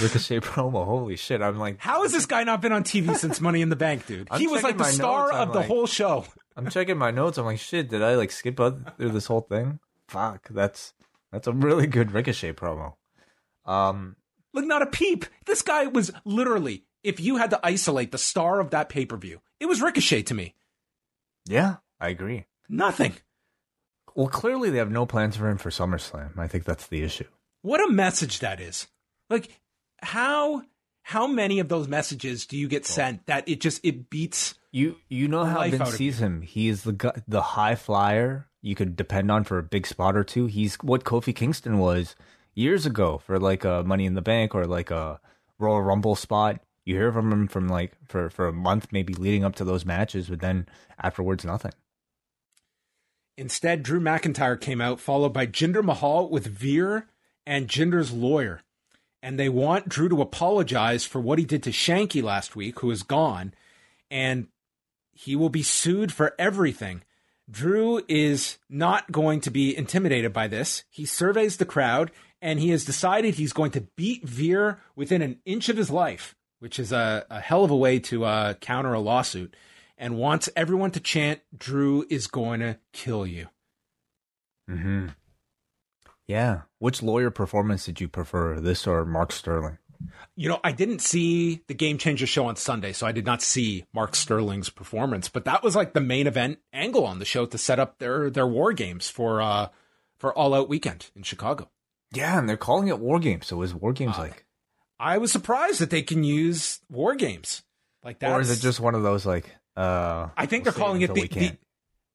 Ricochet promo. Holy shit. I'm like, How has this guy not been on TV since Money in the Bank, dude? I'm he was like the star notes, I'm of the like- whole show. I'm checking my notes. I'm like, shit, did I like skip through this whole thing? Fuck. That's, that's a really good Ricochet promo. Um, Look, not a peep. This guy was literally, if you had to isolate the star of that pay per view, it was Ricochet to me. Yeah, I agree. Nothing. Well, clearly they have no plans for him for SummerSlam. I think that's the issue. What a message that is. Like, how how many of those messages do you get sent that it just it beats You you know how Vince sees him. He is the gu- the high flyer you could depend on for a big spot or two. He's what Kofi Kingston was years ago for like a Money in the Bank or like a Royal Rumble spot. You hear from him from like for for a month maybe leading up to those matches, but then afterwards nothing. Instead, Drew McIntyre came out, followed by Jinder Mahal with Veer and Jinder's lawyer. And they want Drew to apologize for what he did to Shanky last week, who is gone. And he will be sued for everything. Drew is not going to be intimidated by this. He surveys the crowd and he has decided he's going to beat Veer within an inch of his life, which is a, a hell of a way to uh, counter a lawsuit, and wants everyone to chant, Drew is going to kill you. Mm-hmm. Yeah. Which lawyer performance did you prefer, this or Mark Sterling? You know, I didn't see the Game Changer show on Sunday, so I did not see Mark Sterling's performance, but that was like the main event angle on the show to set up their their war games for uh for All Out Weekend in Chicago. Yeah, and they're calling it War Games. So is War Games Uh, like, I was surprised that they can use war games like that. or is it just one of those like? uh I think we'll they're calling it the, we the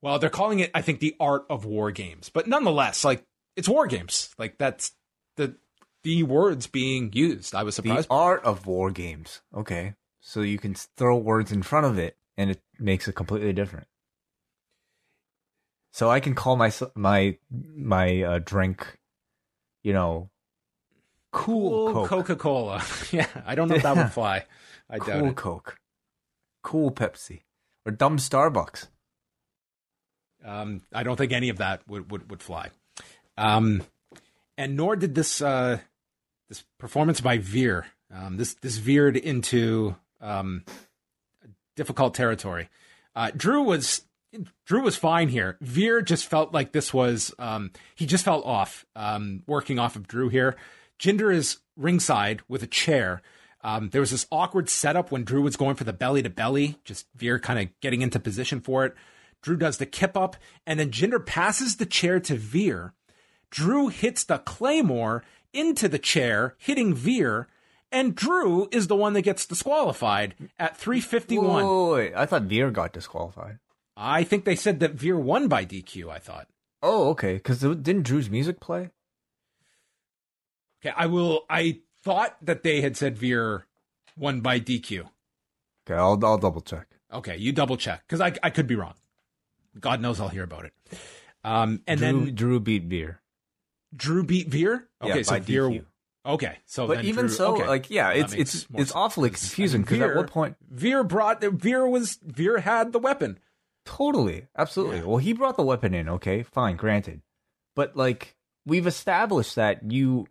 well, they're calling it I think the art of war games, but nonetheless, like it's war games. Like that's the the words being used. I was The surprised. art of war games. Okay. So you can throw words in front of it and it makes it completely different. So I can call my my my uh, drink, you know, cool, Coke. Coca Cola. yeah, I don't know if that would fly. I doubt cool it. Coke, cool Pepsi, or dumb Starbucks. Um, I don't think any of that would would, would fly. Um, and nor did this uh, this performance by Veer. Um, this this veered into um, difficult territory. Uh, Drew was Drew was fine here. Veer just felt like this was um, he just felt off. Um, working off of Drew here. Jinder is ringside with a chair. Um, there was this awkward setup when Drew was going for the belly to belly, just Veer kind of getting into position for it. Drew does the kip up, and then Jinder passes the chair to Veer. Drew hits the claymore into the chair, hitting Veer, and Drew is the one that gets disqualified at 351. Whoa, wait, I thought Veer got disqualified. I think they said that Veer won by DQ, I thought. Oh, okay. Because didn't Drew's music play? Okay, I will. I thought that they had said Veer won by DQ. Okay, I'll I'll double check. Okay, you double check because I, I could be wrong. God knows I'll hear about it. Um, and Drew, then Drew beat Veer. Drew beat Veer. Okay, Yeah, so Veer. DQ. Okay, so But even Drew- so, okay. like, yeah, it's it's it's sense. awfully confusing because at what point? Veer brought Veer was Veer had the weapon. Totally, absolutely. Yeah. Well, he brought the weapon in. Okay, fine, granted, but like we've established that you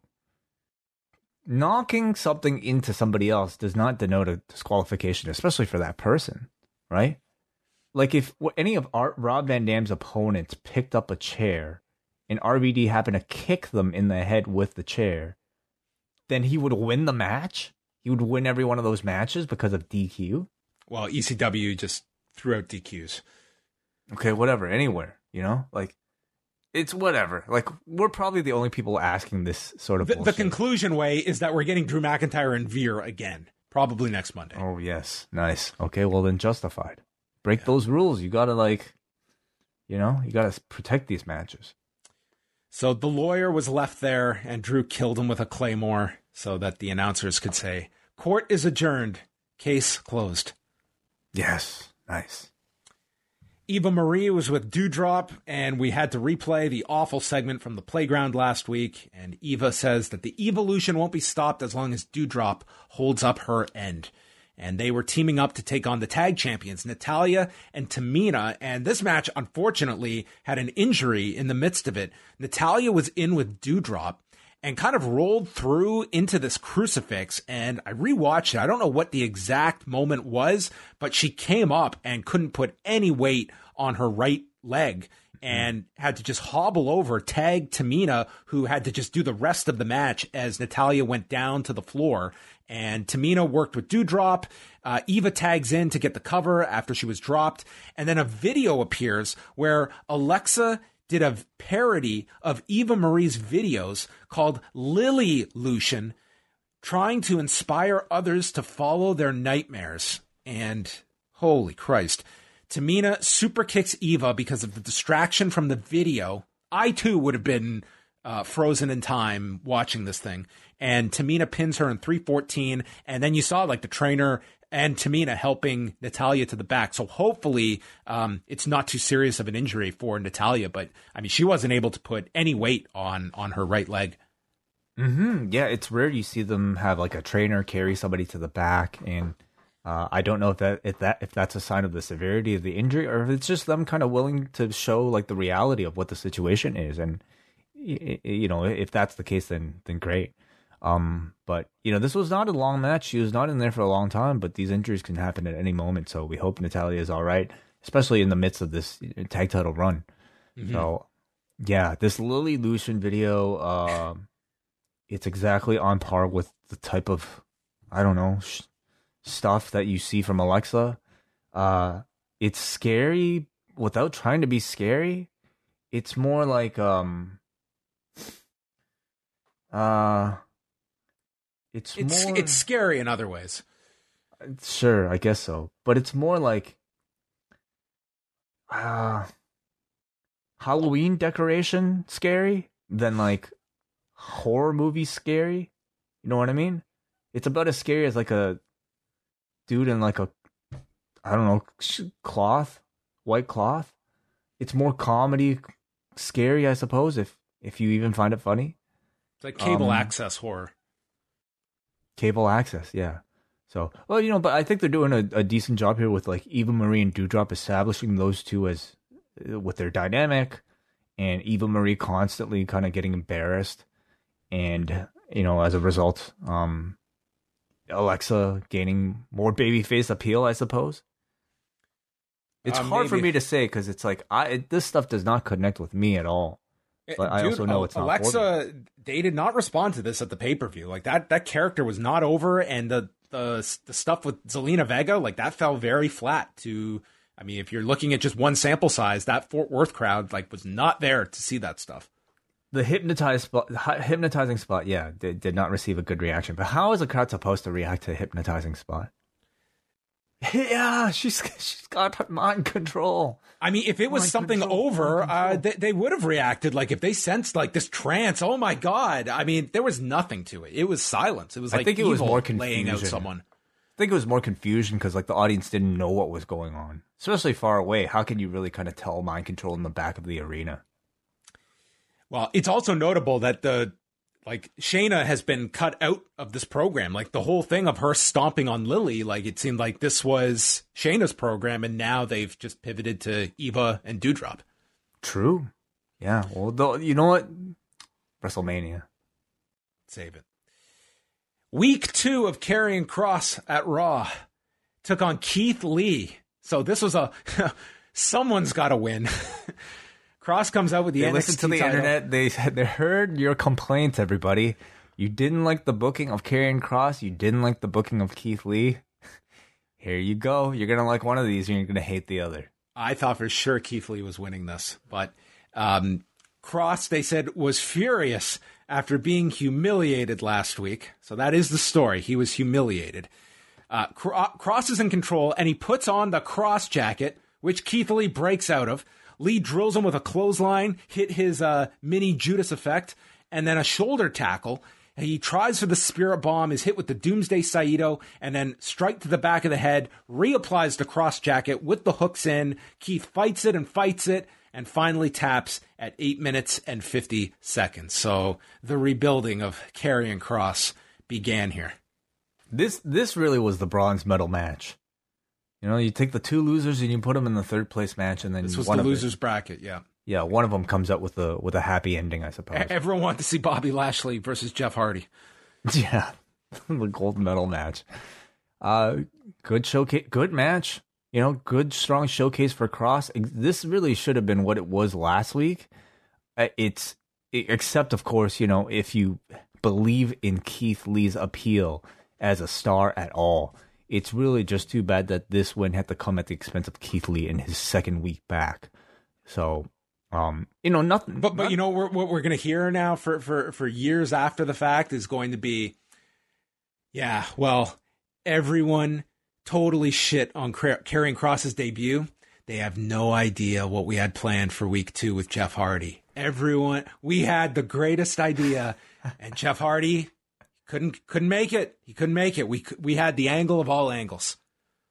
knocking something into somebody else does not denote a disqualification, especially for that person, right? like if any of our, Rob Van Dam's opponents picked up a chair and RVD happened to kick them in the head with the chair, then he would win the match. He would win every one of those matches because of DQ. Well, ECW just threw out DQs. Okay, whatever, anywhere, you know, like it's whatever. Like we're probably the only people asking this sort of The, the conclusion way is that we're getting Drew McIntyre and Veer again, probably next Monday. Oh yes, nice. Okay, well then justified. Break those rules. You gotta like, you know, you gotta protect these matches. So the lawyer was left there, and Drew killed him with a claymore so that the announcers could say, Court is adjourned. Case closed. Yes, nice. Eva Marie was with Doudrop, and we had to replay the awful segment from the playground last week. And Eva says that the evolution won't be stopped as long as Doudrop holds up her end. And they were teaming up to take on the tag champions, Natalya and Tamina. And this match, unfortunately, had an injury in the midst of it. Natalya was in with Doudrop and kind of rolled through into this crucifix. And I rewatched it. I don't know what the exact moment was, but she came up and couldn't put any weight on her right leg and had to just hobble over, tag Tamina, who had to just do the rest of the match as Natalya went down to the floor. And Tamina worked with Doudrop. Uh, Eva tags in to get the cover after she was dropped. And then a video appears where Alexa did a parody of Eva Marie's videos called Lily Lucian, trying to inspire others to follow their nightmares. And holy Christ, Tamina super kicks Eva because of the distraction from the video. I too would have been uh, frozen in time watching this thing. And Tamina pins her in 314. And then you saw like the trainer and Tamina helping Natalya to the back. So hopefully um, it's not too serious of an injury for Natalya. But I mean, she wasn't able to put any weight on on her right leg. Mm-hmm. Yeah, it's rare you see them have like a trainer carry somebody to the back, and uh, I don't know if that if that if that's a sign of the severity of the injury or if it's just them kind of willing to show like the reality of what the situation is, and you know if that's the case, then then great. Um, but you know this was not a long match; she was not in there for a long time, but these injuries can happen at any moment. So we hope Natalya is all right, especially in the midst of this tag title run. So yeah, this Lily Lucian video. Um, it's exactly on par with the type of I don't know sh- stuff that you see from Alexa. Uh, it's scary without trying to be scary. It's more like um, uh, it's, It's more it's scary in other ways. sure, I guess so, but it's more like uh Halloween decoration scary than like horror movie scary. You know what I mean? It's about as scary as like a dude in like a I don't know cloth, white cloth. It's more comedy scary, I suppose, if if you even find it funny. It's like cable Um, access horror. Cable access, yeah. So, well, you know, but I think they're doing a, a decent job here with like Eva Marie and Doudrop establishing those two as uh, with their dynamic, and Eva Marie constantly kind of getting embarrassed, and you know, as a result, um, Alexa gaining more babyface appeal, I suppose. It's Uh, hard for me to say because it's like I it, this stuff does not connect with me at all. But I also know it's not Alexa. They did not respond to this at the pay per view. Like that, that character was not over, and the the the stuff with Zelina Vega, like that, fell very flat. To, I mean, if you're looking at just one sample size, that Fort Worth crowd like was not there to see that stuff. The hypnotized spot, hypnotizing spot, yeah, did, did not receive a good reaction. But how is a crowd supposed to react to a hypnotizing spot? Yeah, she's she's got mind control. I mean, if it was Mind something control, over, uh, they, they would have reacted. Like if they sensed like this trance, oh my god! I mean, there was nothing to it. It was silence. It was I like think it was evil more laying out someone. I think it was more confusion because like the audience didn't know what was going on, especially far away. How can you really kind of tell mind control in the back of the arena? Well, it's also notable that the like Shayna has been cut out of this program. Like the whole thing of her stomping on Lily, like it seemed like this was Shayna's program, and now they've just pivoted to Eva and Doudrop. True. Yeah. Well, though, you know what? WrestleMania. Save it. Week two of Karrion Kross at Raw took on Keith Lee. So this was a someone's got to win. Kross comes out with the They NXT listened to the title. internet. They said they heard your complaints. Everybody, you didn't like the booking of Karrion Kross. You didn't like the booking of Keith Lee. Here you go. You're gonna like one of these, and you're gonna hate the other. I thought for sure Keith Lee was winning this, but um, Kross, they said, was furious after being humiliated last week. So that is the story. He was humiliated. Uh, Cro- Kross is in control, and he puts on the cross jacket, which Keith Lee breaks out of. Lee drills him with a clothesline, hit his uh, mini Judas effect, and then a shoulder tackle. He tries for the spirit bomb, is hit with the Doomsday Saito, and then strike to the back of the head, reapplies the cross jacket with the hooks in. Keith fights it and fights it, and finally taps at 8 minutes and 50 seconds. So the rebuilding of Karrion Kross began here. This this really was the bronze medal match. You know, you take the two losers and you put them in the third place match, and then This was one the of it- losers bracket, yeah. yeah, one of them comes up with a with a happy ending, I suppose. Everyone wanted to see Bobby Lashley versus Jeff Hardy. yeah, the gold medal match. Uh, good showcase, good match. You know, good strong showcase for Kross. This really should have been what it was last week. Uh, It's except, of course, you know, if you believe in Keith Lee's appeal as a star at all. It's really just too bad that this win had to come at the expense of Keith Lee in his second week back. So, um, you know, nothing. But but you know we're, what we're going to hear now for for for years after the fact is going to be, yeah. Well, everyone totally shit on Car- Karrion Kross's debut. They have no idea what we had planned for week two with Jeff Hardy. Everyone, we had the greatest idea, and Jeff Hardy couldn't couldn't make it. He couldn't make it. We we had the angle of all angles.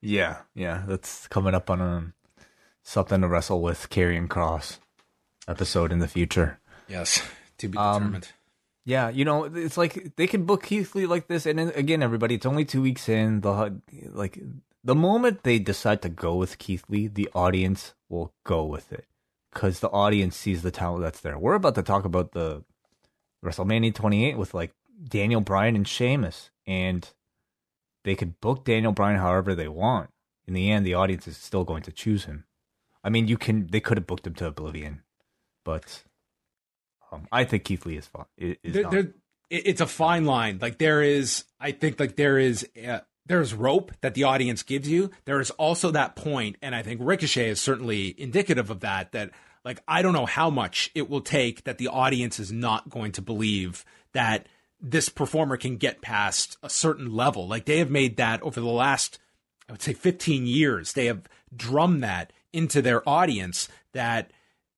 Yeah, yeah, that's coming up on um, something to wrestle with Karrion Kross episode in the future. Yes, to be Um, determined. Yeah, you know, it's like they can book Keith Lee like this, and again, everybody, it's only two weeks in. The like the moment they decide to go with Keith Lee, the audience will go with it because the audience sees the talent that's there. We're about to talk about the WrestleMania 28 with like Daniel Bryan and Sheamus, and they could book Daniel Bryan however they want. In the end, the audience is still going to choose him. I mean, you can they could have booked him to Oblivion, but um, I think Keith Lee is fine. Is there, there, it's a fine line. Like there is, I think, like there is, uh, there's rope that the audience gives you. There is also that point, and I think Ricochet is certainly indicative of that. That like I don't know how much it will take that the audience is not going to believe that this performer can get past a certain level. Like they have made that over the last, I would say, 15 years. They have drummed that into their audience that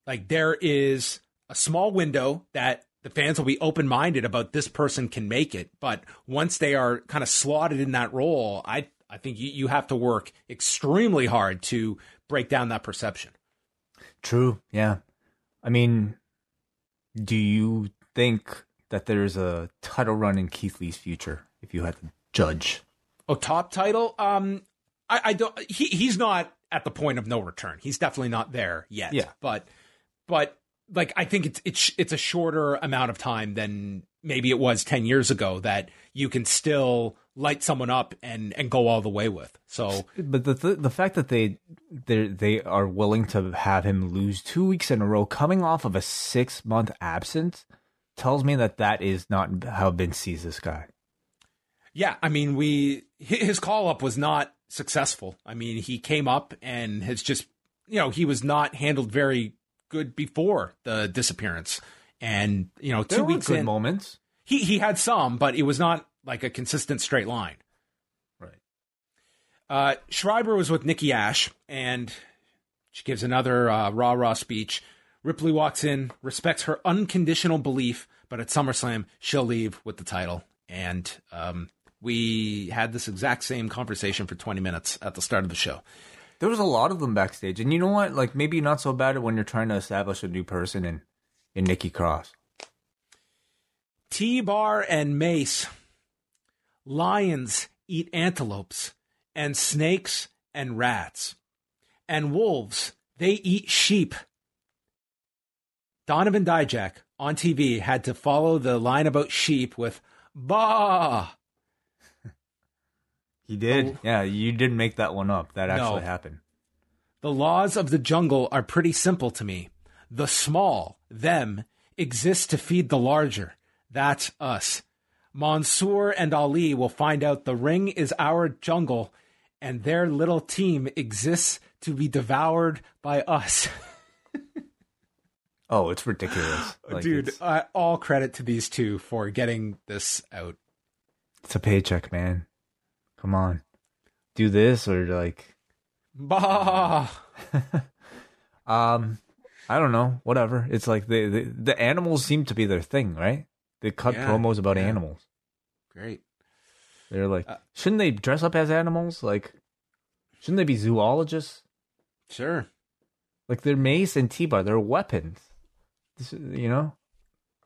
like there is a small window that the fans will be open minded about this person can make it. But once they are kind of slotted in that role, I I think you, you have to work extremely hard to break down that perception. True. Yeah. I mean, do you think that there's a title run in Keith Lee's future if you had to judge? Oh, top title? Um, I, I don't. He he's not at the point of no return. He's definitely not there yet. Yeah. But but like I think it's it's it's a shorter amount of time than maybe it was ten years ago that you can still light someone up and and go all the way with. So But the the, the fact that they they they are willing to have him lose two weeks in a row, coming off of a six month absence, tells me that that is not how Vince sees this guy. Yeah, I mean, we his call up was not successful. I mean, he came up and has just, you know, he was not handled very good before the disappearance. And you know, two There weeks good in, moments. he he had some, but it was not like a consistent straight line. Right. Uh, Schreiber was with Nikki Ash, and she gives another uh, rah rah speech. Ripley walks in, respects her unconditional belief, but at SummerSlam she'll leave with the title. And um, we had this exact same conversation for 20 minutes at the start of the show. There was a lot of them backstage, and you know what? Like maybe not so bad when you're trying to establish a new person in in Nikki Cross. T Bar and Mace. Lions eat antelopes, and snakes and rats. And wolves, they eat sheep. Donovan Dijak on TV had to follow the line about sheep with bah. He did. Oh. Yeah, you didn't make that one up. That actually No. happened. The laws of the jungle are pretty simple to me. The small, them, exist to feed the larger. That's us. Mansoor and Ali will find out the ring is our jungle and their little team exists to be devoured by us. Oh, it's ridiculous. Like, Dude, it's, uh, all credit to these two for getting this out. it's a paycheck, man. Come on, do this or like, Bah! um, I don't know, whatever. It's like the the, the animals seem to be their thing, right? They cut Yeah, promos about yeah. animals. Great. They're like, Uh, shouldn't they dress up as animals? Like, shouldn't they be zoologists? Sure. Like they're mace and T-bar, they're weapons. This, you know,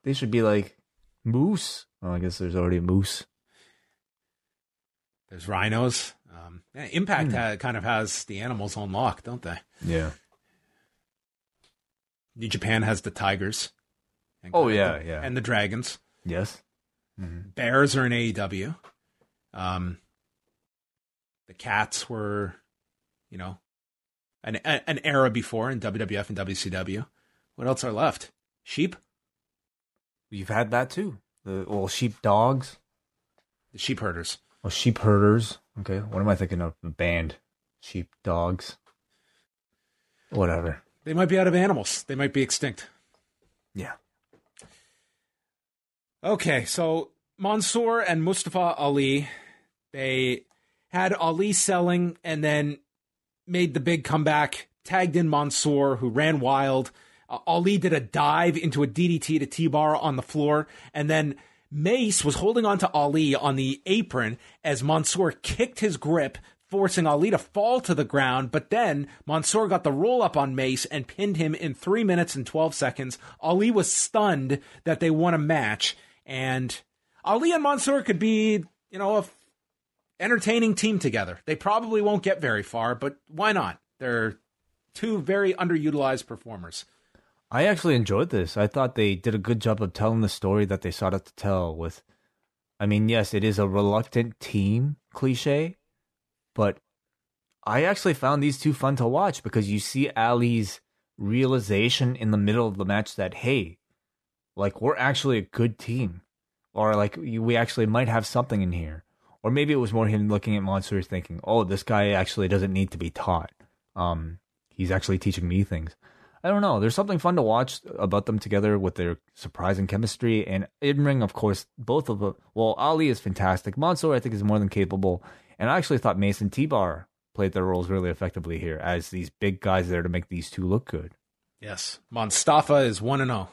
they should be like moose. Well, I guess there's already a moose. There's rhinos. Um, yeah, Impact Hmm. ha- kind of has the animals on lock, don't they? Yeah. New Japan has the tigers. and Oh, yeah, the- yeah. And the dragons. Yes. hmm Bears are in AEW. Um, the cats were, you know, an an era before in WWF and WCW. What else are left? Sheep, You've had that too. The well, sheep dogs. the sheep herders. Well, sheep herders. Okay, what am I thinking of? The band, sheep dogs. Whatever. They might be out of animals. They might be extinct. Yeah. Okay, so Mansoor and Mustafa Ali, they had Ali selling and then made the big comeback, tagged in Mansoor, who ran wild. Uh, Ali did a dive into a DDT to T bar on the floor, and then Mace was holding on to Ali on the apron as Mansoor kicked his grip, forcing Ali to fall to the ground. But then Mansoor got the roll up on Mace and pinned him in three minutes and 12 seconds. Ali was stunned that they won a match, and Ali and Mansoor could be, you know, a entertaining team together. They probably won't get very far, but why not? They're two very underutilized performers. I actually enjoyed this. I thought they did a good job of telling the story that they sought out to tell. With, I mean, yes, it is a reluctant team cliche, but I actually found these two fun to watch because you see Ali's realization in the middle of the match that hey, like we're actually a good team, or like we actually might have something in here, or maybe it was more him looking at monsters thinking, oh, this guy actually doesn't need to be taught. Um, he's actually teaching me things. I don't know. There's something fun to watch about them together with their surprising chemistry and in ring. Of course, both of them. Well, Ali is fantastic. Mansoor, I think, is more than capable. And I actually thought Mason T Bar played their roles really effectively here as these big guys there to make these two look good. Yes. Mustafa is 1 and oh. 0.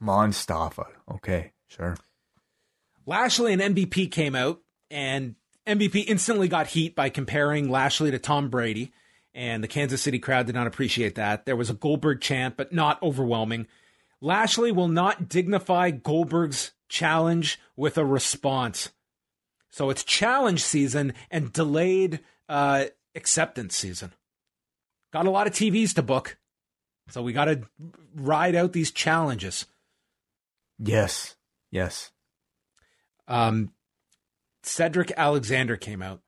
Monstafa. Okay, sure. Lashley and MVP came out, and MVP instantly got heat by comparing Lashley to Tom Brady, and the Kansas City crowd did not appreciate that. There was a Goldberg chant, but not overwhelming. Lashley will not dignify Goldberg's challenge with a response. So it's challenge season and delayed uh, acceptance season. Got a lot of TVs to book. So we got to ride out these challenges. Yes. Yes. Um, Cedric Alexander came out.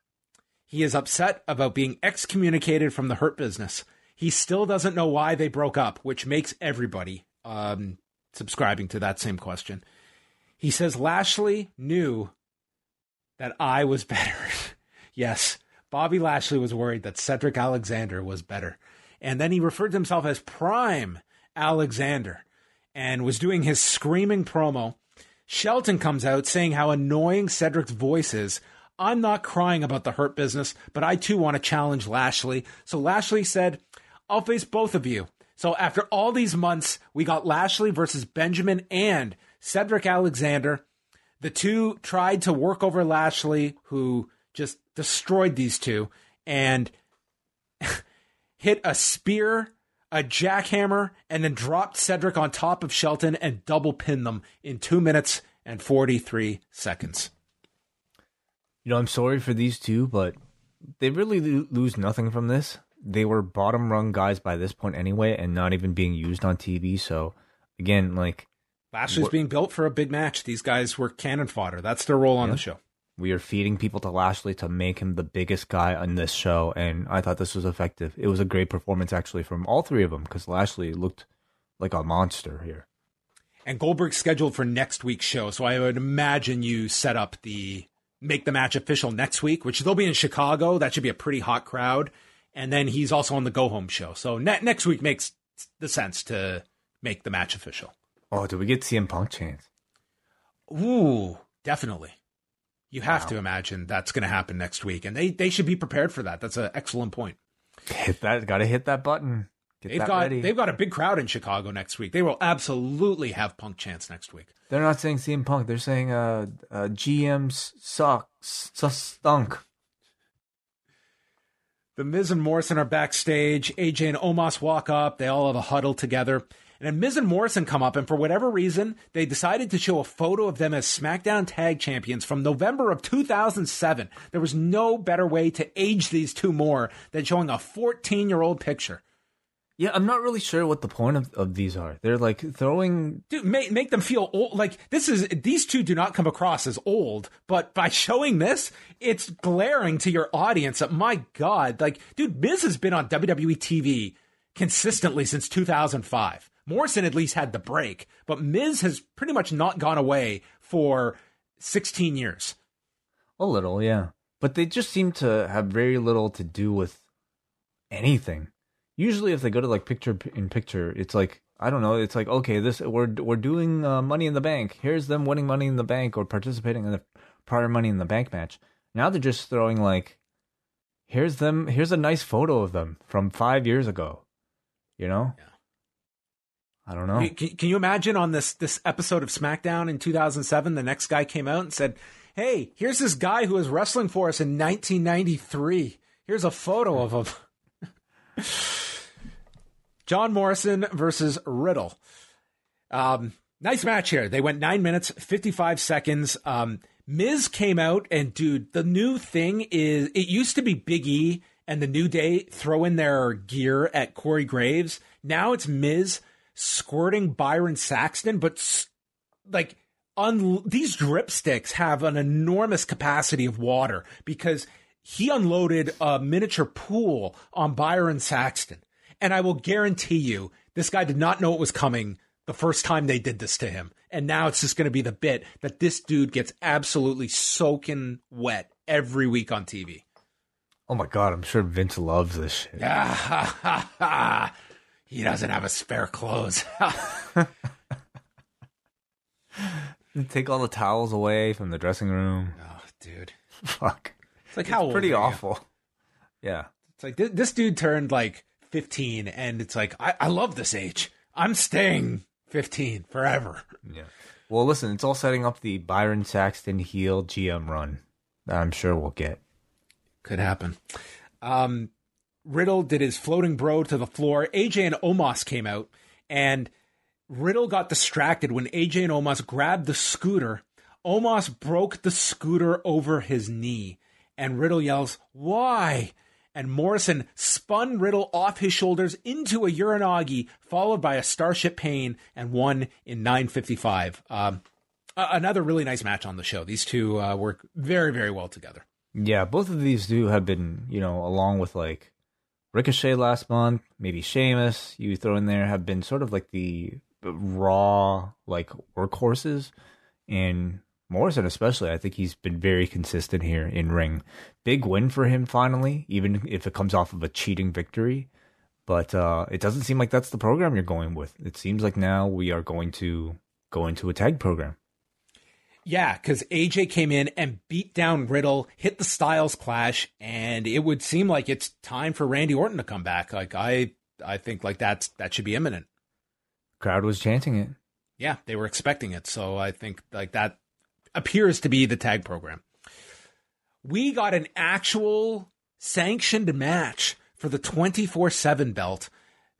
He is upset about being excommunicated from the Hurt Business. He still doesn't know why they broke up, which makes everybody um, subscribing to that same question. He says Lashley knew that I was better. yes, Bobby Lashley was worried that Cedric Alexander was better. And then he referred to himself as Prime Alexander and was doing his screaming promo. Shelton comes out saying how annoying Cedric's voice is. I'm not crying about the hurt business, but I too want to challenge Lashley. So Lashley said, I'll face both of you. So after all these months, we got Lashley versus Benjamin and Cedric Alexander. The two tried to work over Lashley, who just destroyed these two and hit a spear, a jackhammer, and then dropped Cedric on top of Shelton and double pinned them in two minutes and 43 seconds. You know, I'm sorry for these two, but they really lo- lose nothing from this. They were bottom rung guys by this point anyway, and not even being used on TV. So, again, like, Lashley's being built for a big match. These guys were cannon fodder. That's their role on Yeah. the show. We are feeding people to Lashley to make him the biggest guy on this show, and I thought this was effective. It was a great performance actually from all three of them because Lashley looked like a monster here. And Goldberg's scheduled for next week's show, so I would imagine you set up the make the match official next week, which they'll be in Chicago. That should be a pretty hot crowd. And then he's also on the go home show. So ne- next week makes the sense to make the match official. Oh, do we get CM Punk chance? Ooh, definitely. You have to imagine that's going to happen next week, and they they should be prepared for that. That's an excellent point. Hit that. Got to hit that button. Get They've got ready. they've got a big crowd in Chicago next week. They will absolutely have Punk chance next week. They're not saying CM Punk. They're saying uh, uh GMs suck, stunk. The Miz and Morrison are backstage. AJ and Omos walk up. They all have a huddle together. And then Miz and Morrison come up, and for whatever reason, they decided to show a photo of them as SmackDown Tag Champions from November of 2007. There was no better way to age these two more than showing a 14 year old picture. Yeah, I'm not really sure what the point of, of these are. They're like throwing. Dude, make, make them feel old. Like this is these two do not come across as old, but by showing this, it's glaring to your audience that my God, like, dude, Miz has been on WWE TV consistently since 2005. Morrison at least had the break, but Miz has pretty much not gone away for 16 years. A little, yeah. But they just seem to have very little to do with anything. Usually, if they go to like picture in picture, it's like I don't know. It's like okay, this we're we're doing uh, Money in the Bank. Here's them winning Money in the Bank or participating in the prior Money in the Bank match. Now they're just throwing like, here's them. Here's a nice photo of them from five years ago. You know. Yeah. I don't know. Can, can you imagine on this this episode of SmackDown in 2007, the next guy came out and said, "Hey, here's this guy who was wrestling for us in 1993. Here's a photo of him." John Morrison versus Riddle. Um, nice match here. They went nine minutes, 55 seconds. Um, Miz came out, and dude, the new thing is it used to be Big E and the New Day throw in their gear at Corey Graves. Now it's Miz squirting Byron Saxton, but like un- these drip sticks have an enormous capacity of water because he unloaded a miniature pool on Byron Saxton. And I will guarantee you, this guy did not know it was coming the first time they did this to him. And now it's just going to be the bit that this dude gets absolutely soaking wet every week on TV. Oh my god, I'm sure Vince loves this shit. Ah, he doesn't have a spare clothes. Take all the towels away from the dressing room. oh, dude. Fuck. It's like how old Pretty are you? awful. Yeah. It's like this dude turned like 15, and it's like, I, I love this age. I'm staying 15 forever. Yeah. Well, listen, it's all setting up the Byron Saxton heel GM run that I'm sure we'll get. Could happen. Um, Riddle did his floating bro to the floor. AJ and Omos came out, and Riddle got distracted when AJ and Omos grabbed the scooter. Omos broke the scooter over his knee, and Riddle yells, Why? And Morrison spun Riddle off his shoulders into a Uranage, followed by a Starship Pain, and won in 9.55. Um, another really nice match on the show. These two uh, work very, very well together. Yeah, both of these two have been, you know, along with like Ricochet last month, maybe Sheamus, you throw in there, have been sort of like the raw, like workhorses. And Morrison, especially, I think he's been very consistent here in ring. Big win for him finally, even if it comes off of a cheating victory. But uh, it doesn't seem like that's the program you're going with. It seems like now we are going to go into a tag program. Yeah, because AJ came in and beat down Riddle, hit the Styles Clash, and it would seem like it's time for Randy Orton to come back. Like I, I think like that's that should be imminent. Crowd was chanting it. Yeah, they were expecting it, so I think like that appears to be the tag program. We got an actual sanctioned match for the twenty four seven belt,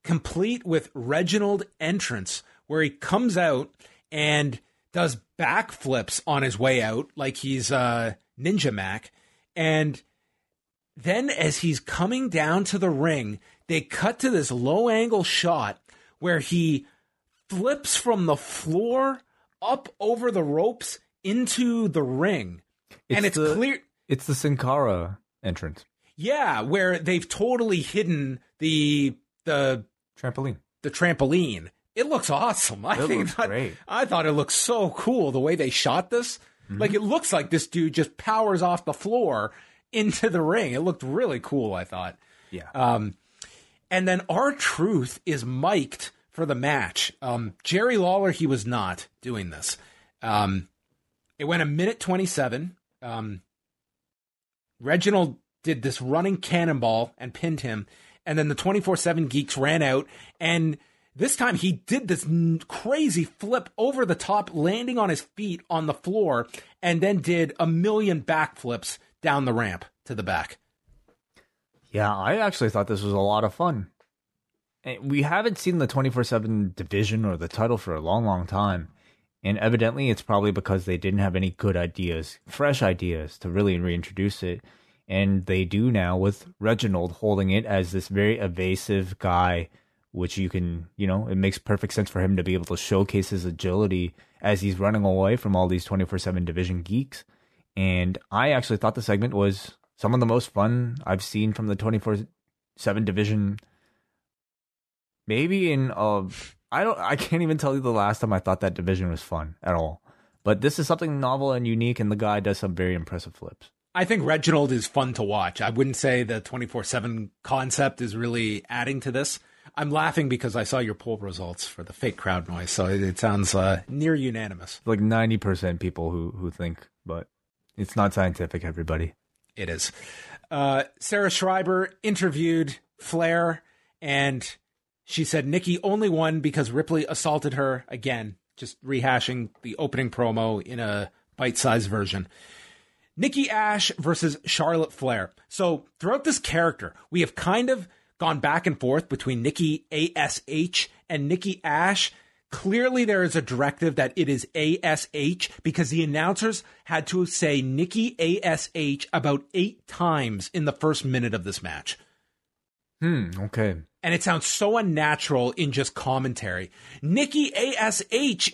complete with Reginald entrance, where he comes out and does backflips on his way out like he's uh, Ninja Mac. And then as he's coming down to the ring, they cut to this low angle shot where he flips from the floor up over the ropes into the ring. and it's the, clear. It's the Sin Cara entrance Yeah, where they've totally hidden the the trampoline. the trampoline. It looks awesome. I It think that- great. I thought it looked so cool the way they shot this. Mm-hmm. Like it looks like this dude just powers off the floor into the ring. It looked really cool. I thought. Yeah. Um, and then R-Truth is mic'd for the match. Um, Jerry Lawler, he was not doing this. Um, it went a minute 27. Um, Reginald did this running cannonball and pinned him. And then the 24 7 geeks ran out. And this time he did this n- crazy flip over the top, landing on his feet on the floor, and then did a million backflips down the ramp to the back. Yeah, I actually thought this was a lot of fun. We haven't seen the 24 7 division or the title for a long, long time. And evidently, it's probably because they didn't have any good ideas, fresh ideas to really reintroduce it. And they do now with Reginald holding it as this very evasive guy, which you can, you know, it makes perfect sense for him to be able to showcase his agility as he's running away from all these 24 7 division geeks. And I actually thought the segment was some of the most fun I've seen from the 24 7 division. Maybe in, uh, I don't, I can't even tell you the last time I thought that division was fun at all. But this is something novel and unique, and the guy does some very impressive flips. I think Reginald is fun to watch. I wouldn't say the 24 7 concept is really adding to this. I'm laughing because I saw your poll results for the fake crowd noise, so it, it sounds uh, near unanimous. Like 90% people who, who think, but it's not scientific, everybody. It is. Uh, Sarah Schreiber interviewed Flair, and she said Nikki only won because Ripley assaulted her again, just rehashing the opening promo in a bite sized version. Nikki Ash versus Charlotte Flair. So throughout this character, we have kind of gone back and forth between Nikki ASH and Nikki Ash. Clearly, there is a directive that it is ASH because the announcers had to say Nikki ASH about eight times in the first minute of this match. Hmm, okay. And it sounds so unnatural in just commentary. Nikki ASH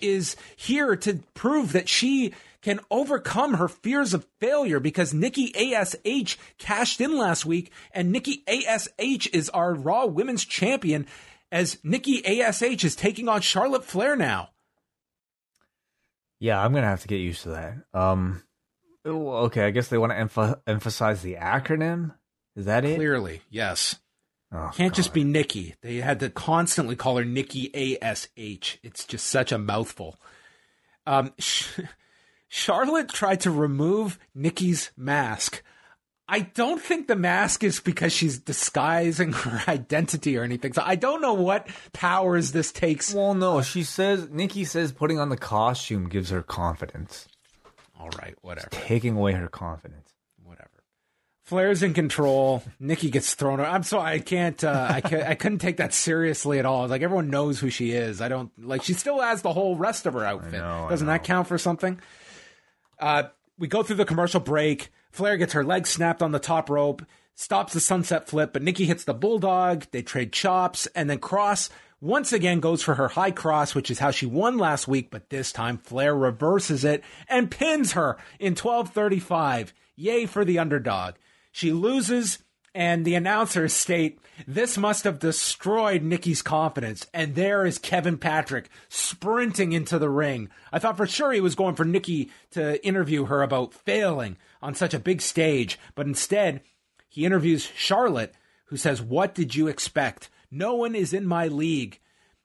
is here to prove that she can overcome her fears of failure because Nikki ASH cashed in last week and Nikki ASH is our Raw Women's Champion as Nikki ASH is taking on Charlotte Flair now. Yeah, I'm gonna have to get used to that. Um, okay, I guess they want to emph- emphasize the acronym. Is that it? Clearly, yes. Oh, Can't just be Nikki. They had to constantly call her Nikki ASH. It's just such a mouthful. Um, Charlotte tried to remove Nikki's mask. I don't think the mask is because she's disguising her identity or anything. So I don't know what powers this takes. Well, no, she says Nikki says putting on the costume gives her confidence, All right, whatever. taking away her confidence. Flair's in control. Nikki gets thrown. I'm sorry, I can't. Uh, I can't, I couldn't take that seriously at all. Like everyone knows who she is. I don't like. She still has the whole rest of her outfit. know, Doesn't that count for something? Uh, we go through the commercial break. Flair gets her leg snapped on the top rope, stops the sunset flip, but Nikki hits the bulldog. They trade chops, and then Cross once again goes for her high cross, which is how she won last week, but this time Flair reverses it and pins her in 1235. Yay for the underdog. She loses, and the announcers state this must have destroyed Nikki's confidence. And there is Kevin Patrick sprinting into the ring. I thought for sure he was going for Nikki to interview her about failing on such a big stage, but instead, he interviews Charlotte, who says, What did you expect? No one is in my league.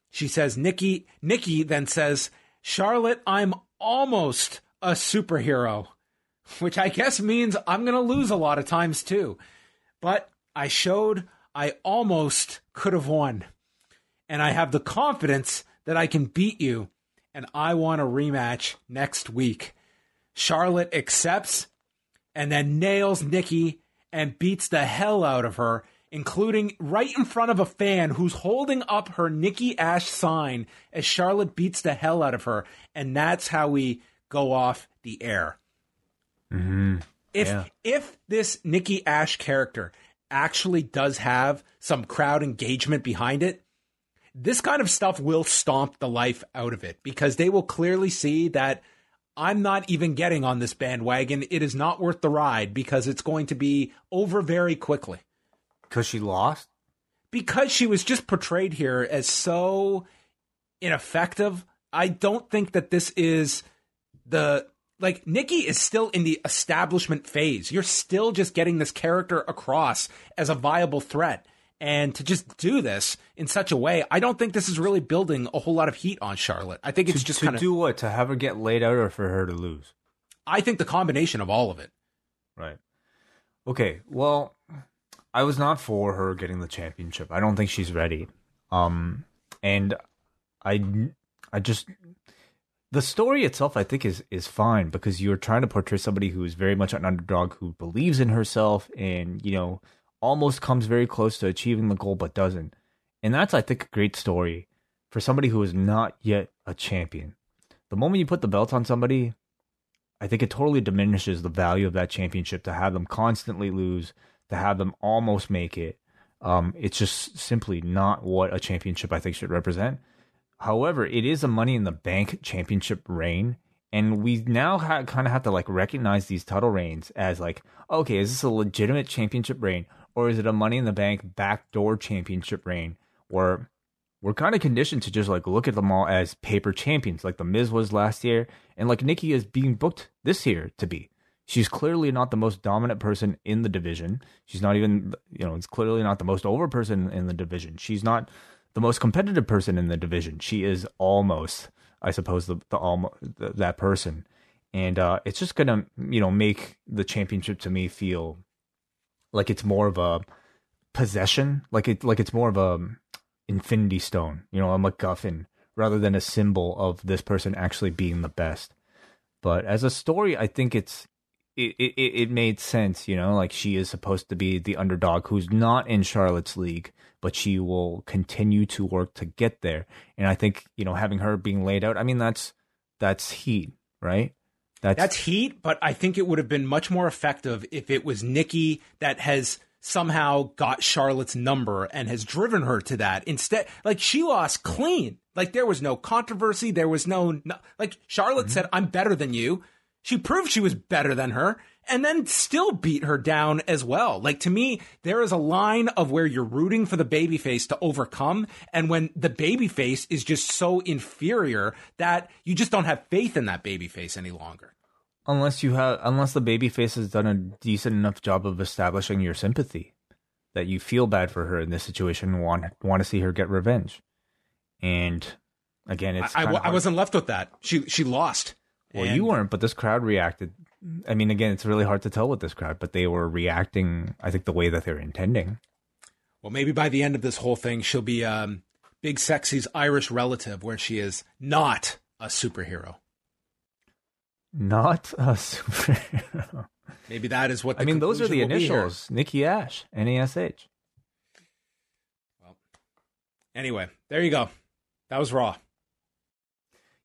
She says, Nikki, Nikki then says, Charlotte, I'm almost a superhero, which I guess means I'm going to lose a lot of times too. But I showed I almost could have won. And I have the confidence that I can beat you. And I want a rematch next week. Charlotte accepts and then nails Nikki and beats the hell out of her, including right in front of a fan who's holding up her Nikki Ash sign as Charlotte beats the hell out of her. And that's how we go off the air. Mm-hmm. If Yeah. if this Nikki Ash character actually does have some crowd engagement behind it, this kind of stuff will stomp the life out of it because they will clearly see that I'm not even getting on this bandwagon. It is not worth the ride because it's going to be over very quickly. Because she lost? Because she was just portrayed here as so ineffective. I don't think that this is the like Nikki is still in the establishment phase. You're still just getting this character across as a viable threat. And to just do this in such a way, I don't think this is really building a whole lot of heat on Charlotte. I think it's to, just to kind of do what? To have her get laid out or for her to lose? I think the combination of all of it. Right. Okay. Well, I was not for her getting the championship. I don't think she's ready. Um, and I, I just the story itself, I think, is is fine because you're trying to portray somebody who is very much an underdog who believes in herself and you know almost comes very close to achieving the goal but doesn't. And that's, I think, a great story for somebody who is not yet a champion. The moment you put the belt on somebody, I think it totally diminishes the value of that championship to have them constantly lose, to have them almost make it. Um, it's just simply not what a championship I think should represent. However, it is a money in the bank championship reign. And we now ha- kind of have to like recognize these title reigns as like, okay, is this a legitimate championship reign or is it a money in the bank backdoor championship reign where we're kind of conditioned to just like look at them all as paper champions, like the Miz was last year, and like Nikki is being booked this year to be. She's clearly not the most dominant person in the division. She's not even, you know, it's clearly not the most over person in the division. She's not the most competitive person in the division. She is almost, I suppose, the the almost that person, and uh, it's just gonna, you know, make the championship to me feel like it's more of a possession, like it like it's more of a infinity stone, you know, a MacGuffin, rather than a symbol of this person actually being the best. But as a story, I think it's it, it it made sense, you know, like she is supposed to be the underdog who's not in Charlotte's league, but she will continue to work to get there. And I think, you know, having her being laid out, I mean that's that's heat, right? That's, That's heat, but I think it would have been much more effective if it was Nikki that has somehow got Charlotte's number and has driven her to that. Instead, like she lost clean. Like there was no controversy. There was no, no like Charlotte mm-hmm. said, I'm better than you. She proved she was better than her and then still beat her down as well. Like to me, there is a line of where you're rooting for the babyface to overcome, and when the babyface is just so inferior that you just don't have faith in that babyface any longer. Unless you have, unless the babyface has done a decent enough job of establishing your sympathy, that you feel bad for her in this situation and want want to see her get revenge. And again, it's I, I, I wasn't left with that. She she lost. Well, and... you weren't, but this crowd reacted I mean, again, it's really hard to tell with this crowd, but they were reacting, I think, the way that they're intending. Well, maybe by the end of this whole thing, she'll be um, Big Sexy's Irish relative, where she is not a superhero. Not a superhero. Maybe that is what I mean. Those are the initials: Nikki Ash, N A S H. Well, anyway, there you go. That was Raw.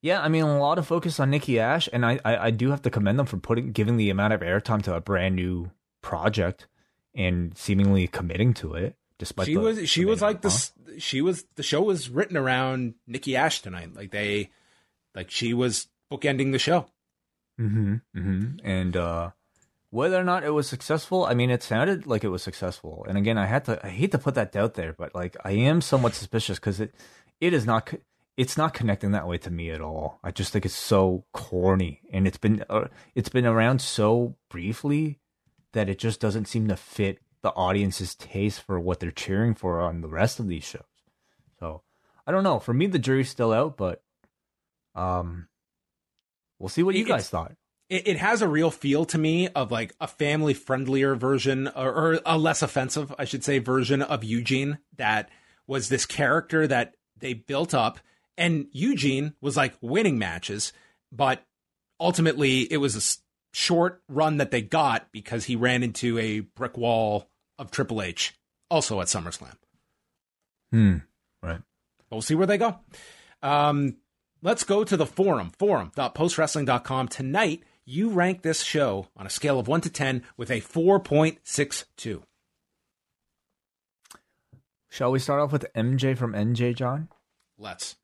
Yeah, I mean a lot of focus on Nikki Ash, and I, I, I do have to commend them for putting giving the amount of airtime to a brand new project and seemingly committing to it. Despite she was she was like this she was the show was written around Nikki Ash tonight. Like they like she was bookending the show. Mm-hmm. Mm-hmm. And uh whether or not it was successful, I mean, it sounded like it was successful. And again, I had to, I hate to put that doubt there, but like, I am somewhat suspicious because it, it is not, it's not connecting that way to me at all. I just think it's so corny, and it's been uh, it's been around so briefly that it just doesn't seem to fit the audience's taste for what they're cheering for on the rest of these shows. So I don't know. For me, the jury's still out, but um, we'll see what you guys thought. It, it, has a real feel to me of like a family friendlier version, or, or a less offensive, I should say, version of Eugene that was this character that they built up and Eugene was like winning matches, but ultimately it was a short run that they got because he ran into a brick wall of Triple H, also at SummerSlam. Hmm. Right. We'll see where they go. Um, let's go to the forum, forum.postwrestling.com. Tonight, you rank this show on a scale of 1 to 10 with a 4.62. Shall we start off with MJ from NJ, John? Let's.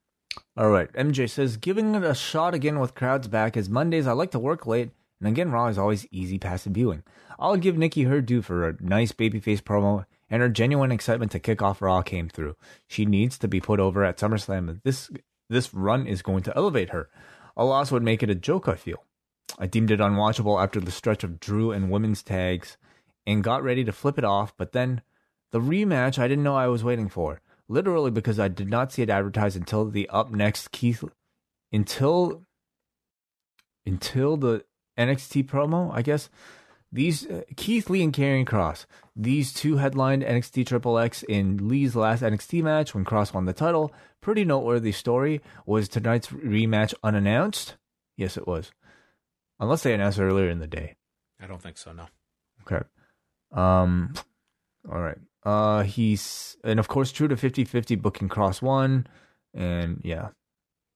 All right. MJ says, giving it a shot again with crowds back, as Mondays I like to work late, and again, Raw is always easy passive viewing. I'll give Nikki her due for a nice babyface promo, and her genuine excitement to kick off Raw came through. She needs to be put over at SummerSlam. This this run is going to elevate her. A loss would make it a joke, I feel. I deemed it unwatchable after the stretch of Drew and women's tags and got ready to flip it off, but then the rematch I didn't know I was waiting for. Literally because I did not see it advertised until the up next Keith until until the NXT promo, I guess. These uh, Keith Lee and Karrion Kross, these two headlined NXT Triple X in Lee's last NXT match when Kross won the title. Pretty noteworthy story. Was tonight's rematch unannounced? Yes, it was. Unless they announced earlier in the day. I don't think so. No. Okay. Um. All right. Uh. He's and of course true to 50-50 booking Kross one, and yeah,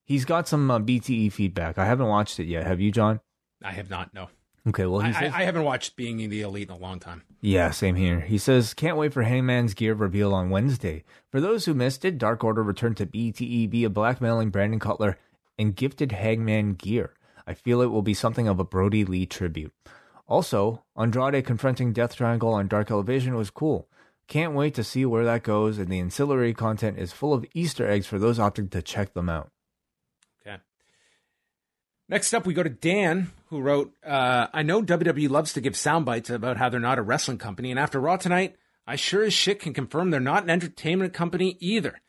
he's got some uh, BTE feedback. I haven't watched it yet. Have you, John? I have not. No. Okay. Well, he I, says, I, I haven't watched Being the Elite in a long time. Yeah, same here. He says, can't wait for Hangman's gear reveal on Wednesday. For those who missed it, Dark Order returned to BTE via blackmailing Brandon Cutler and gifted Hangman gear. I feel it will be something of a Brodie Lee tribute. Also, Andrade confronting Death Triangle on Dark Elevation was cool. Can't wait to see where that goes, and the ancillary content is full of Easter eggs for those opting to check them out. Okay. Next up, we go to Dan, who wrote, uh, I know WWE loves to give sound bites about how they're not a wrestling company, and after Raw tonight, I sure as shit can confirm they're not an entertainment company either.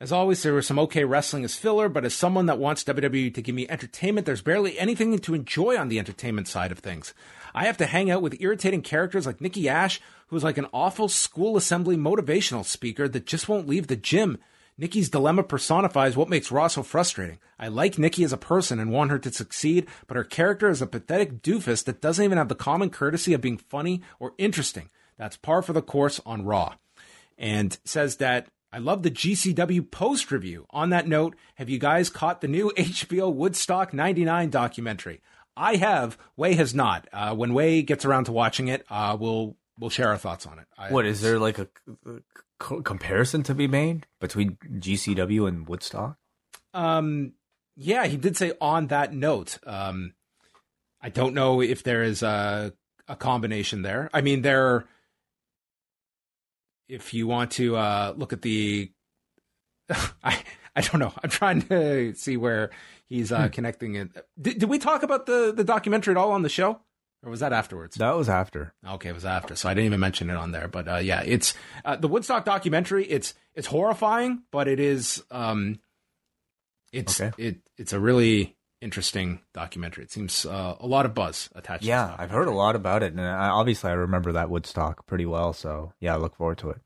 As always, there was some okay wrestling as filler, but as someone that wants WWE to give me entertainment, there's barely anything to enjoy on the entertainment side of things. I have to hang out with irritating characters like Nikki Ash, who's like an awful school assembly motivational speaker that just won't leave the gym. Nikki's dilemma personifies what makes Raw so frustrating. I like Nikki as a person and want her to succeed, but her character is a pathetic doofus that doesn't even have the common courtesy of being funny or interesting. That's par for the course on Raw. And says that I love the GCW post review. On that note, have you guys caught the new HBO Woodstock 99 documentary? I have. Wai has not. Uh, when Wai gets around to watching it, uh, we'll we'll share our thoughts on it. I, What is there like a, a co- comparison to be made between GCW and Woodstock? Um, yeah, he did say on that note. Um, I don't know if there is a a combination there. I mean, there. If you want to uh, look at the, I I don't know. I'm trying to see where he's uh, connecting it. Did, did we talk about the the documentary at all on the show, or was that afterwards? That was after. Okay, it was after, so I didn't even mention it on there. But uh, yeah, it's uh, the Woodstock documentary. It's it's horrifying, but it is um, it's Okay. it it's a really interesting documentary. It seems uh, a lot of buzz attached. Yeah, I've heard a lot about it, and I, obviously I remember that Woodstock pretty well. So yeah, I look forward to it.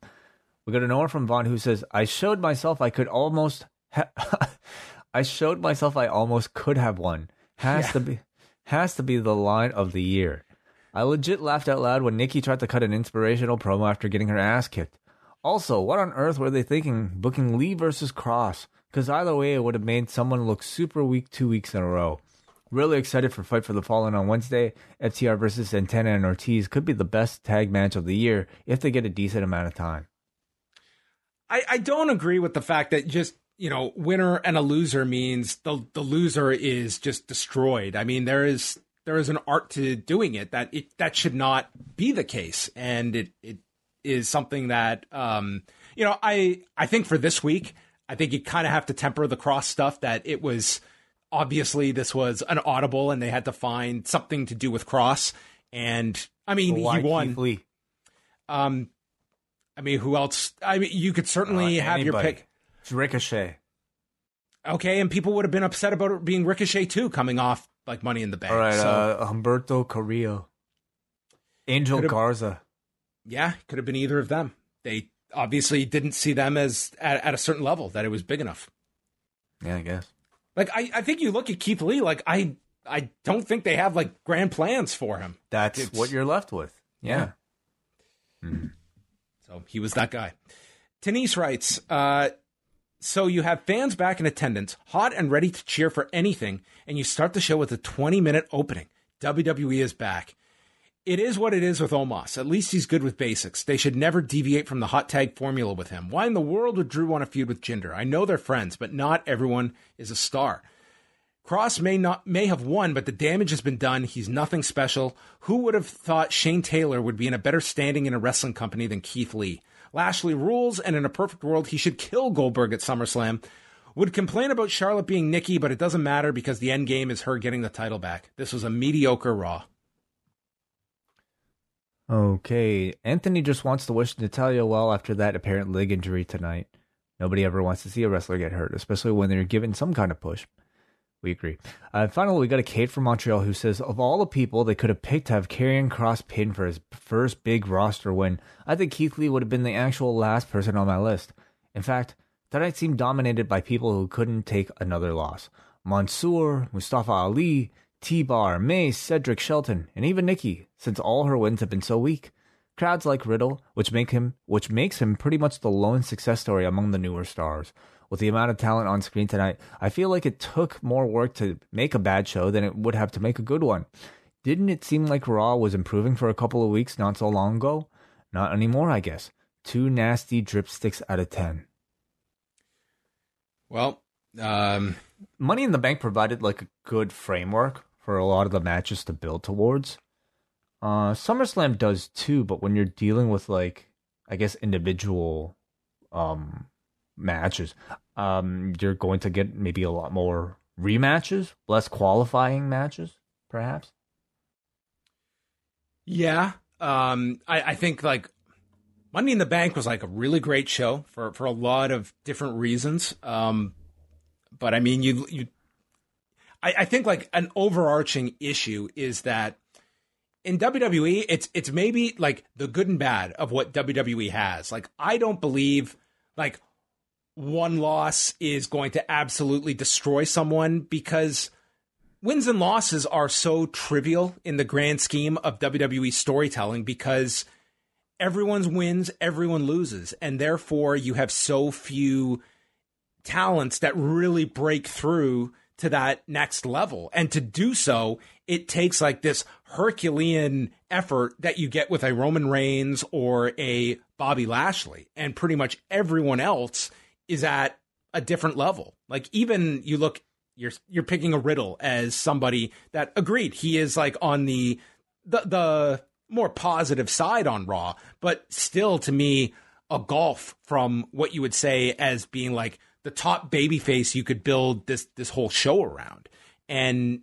We got a Noah from Vaughn who says, "I showed myself I could almost. Ha- I showed myself I almost could have won. Has Yeah. to be, has to be the line of the year. I legit laughed out loud when Nikki tried to cut an inspirational promo after getting her ass kicked. Also, what on earth were they thinking booking Lee versus Kross? Because either way, it would have made someone look super weak two weeks in a row. Really excited for Fight for the Fallen on Wednesday. FTR versus Santana and Ortiz could be the best tag match of the year if they get a decent amount of time. I, I don't agree with the fact that just you know winner and a loser means the the loser is just destroyed. I mean there is there is an art to doing it that it that should not be the case, and it it is something that um you know I I think for this week I think you kind of have to temper the Kross stuff that it was obviously this was an audible and they had to find something to do with Kross and I mean Why he won Keith Lee? um I mean who else I mean you could certainly Uh, have your pick It's Ricochet. Okay, and people would have been upset about it being Ricochet too, coming off like Money in the Bank. All right, so uh, Humberto Carrillo. Angel Garza. yeah, could have been either of them. They obviously didn't see them as at, at a certain level that it was big enough. Yeah, I guess. Like I, I think you look at Keith Lee, like I, I don't think they have like grand plans for him. That's It's- what you're left with. Yeah. So he was that guy. Denise writes, uh, so you have fans back in attendance, hot and ready to cheer for anything, and you start the show with a 20 minute opening. WWE is back. It is what it is with Omos. At least he's good with basics. They should never deviate from the hot tag formula with him. Why in the world would Drew want to feud with Jinder? I know they're friends, but not everyone is a star. Kross may not may have won, but the damage has been done. He's nothing special. Who would have thought Shane Taylor would be in a better standing in a wrestling company than Keith Lee? Lashley rules, and in a perfect world, he should kill Goldberg at SummerSlam. Would complain about Charlotte being Nikki, but it doesn't matter because the end game is her getting the title back. This was a mediocre Raw. Okay, Anthony just wants to wish Natalya well after that apparent leg injury tonight. Nobody ever wants to see a wrestler get hurt, especially when they're given some kind of push. We agree. Uh, finally, we got a Kate from Montreal who says, of all the people they could have picked to have Karrion Kross pin for his first big roster win, I think Keith Lee would have been the actual last person on my list. In fact, tonight seemed dominated by people who couldn't take another loss. Mansoor, Mustafa Ali, T-Bar, Mace, Cedric Shelton, and even Nikki, since all her wins have been so weak. Crowds like Riddle, which make him which makes him pretty much the lone success story among the newer stars. With the amount of talent on screen tonight, I feel like it took more work to make a bad show than it would have to make a good one. Didn't it seem like Raw was improving for a couple of weeks not so long ago? Not anymore, I guess. Two nasty dripsticks out of ten. Well, um, Money in the Bank provided like a good framework for a lot of the matches to build towards. Uh, SummerSlam does too, but when you're dealing with like, I guess individual, um, matches, um, you're going to get maybe a lot more rematches, less qualifying matches, perhaps. Yeah, um, I, I think like Money in the Bank was like a really great show for for a lot of different reasons. Um, but I mean, you you, I, I think like an overarching issue is that in WWE, it's it's maybe like the good and bad of what WWE has. Like I don't believe like one loss is going to absolutely destroy someone because wins and losses are so trivial in the grand scheme of WWE storytelling because everyone's wins, everyone loses, and therefore you have so few talents that really break through to that next level. And to do so, it takes like this Herculean effort that you get with a Roman Reigns or a Bobby Lashley. And pretty much everyone else is at a different level. Like even you look you're you're picking a riddle as somebody that agreed he is like on the the the more positive side on Raw, but still to me a golf from what you would say as being like the top babyface you could build this this whole show around. And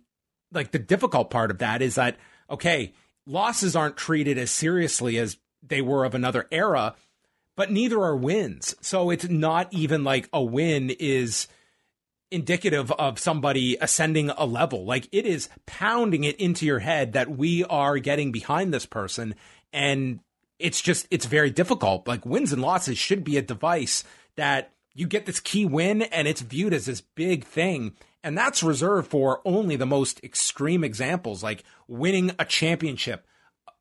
like the difficult part of that is that okay, losses aren't treated as seriously as they were of another era, but neither are wins. So it's not even like a win is indicative of somebody ascending a level. Like it is pounding it into your head that we are getting behind this person and it's just it's very difficult. Like wins and losses should be a device that you get this key win and it's viewed as this big thing. And that's reserved for only the most extreme examples, like winning a championship,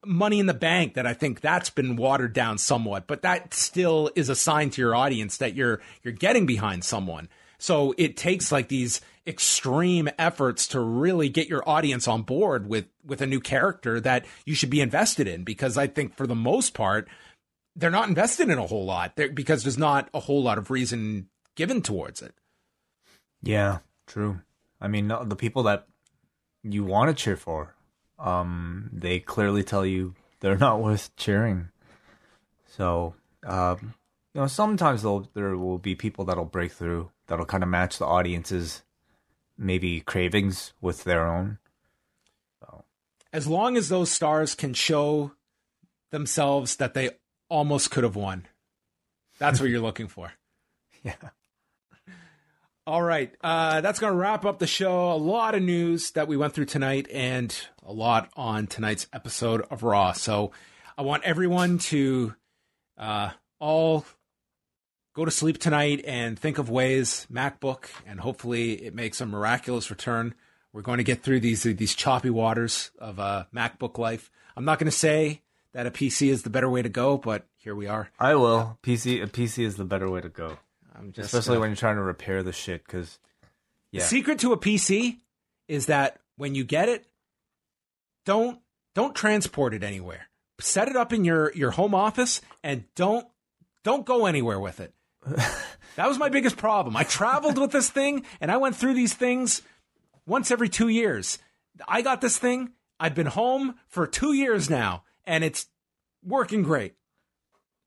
money in the bank that I think that's been watered down somewhat, but that still is a sign to your audience that you're you're getting behind someone. So it takes like these extreme efforts to really get your audience on board with with a new character that you should be invested in because I think for the most part they're not invested in a whole lot They're, because there's not a whole lot of reason given towards it. Yeah, true. I mean, the people that you want to cheer for, um, they clearly tell you they're not worth cheering. So, um, you know, sometimes there will be people that'll break through, that'll kind of match the audience's maybe cravings with their own. So. As long as those stars can show themselves that they almost could have won. That's what you're looking for. Yeah. All right. Uh, that's going to wrap up the show. A lot of news that we went through tonight and a lot on tonight's episode of Raw. So I want everyone to uh, all go to sleep tonight and think of Wai's, MacBook, and hopefully it makes a miraculous return. We're going to get through these these choppy waters of uh, MacBook life. I'm not going to say that a PC is the better way to go, but here we are. I will. PC a PC is the better way to go. I'm just especially uh, when you're trying to repair the shit because yeah. The secret to a PC is that when you get it, don't don't transport it anywhere. Set it up in your your home office and don't don't go anywhere with it. that was my biggest problem. I traveled with this thing and I went through these things once every 2 years. I got this thing. I've been home for 2 years now and it's working great.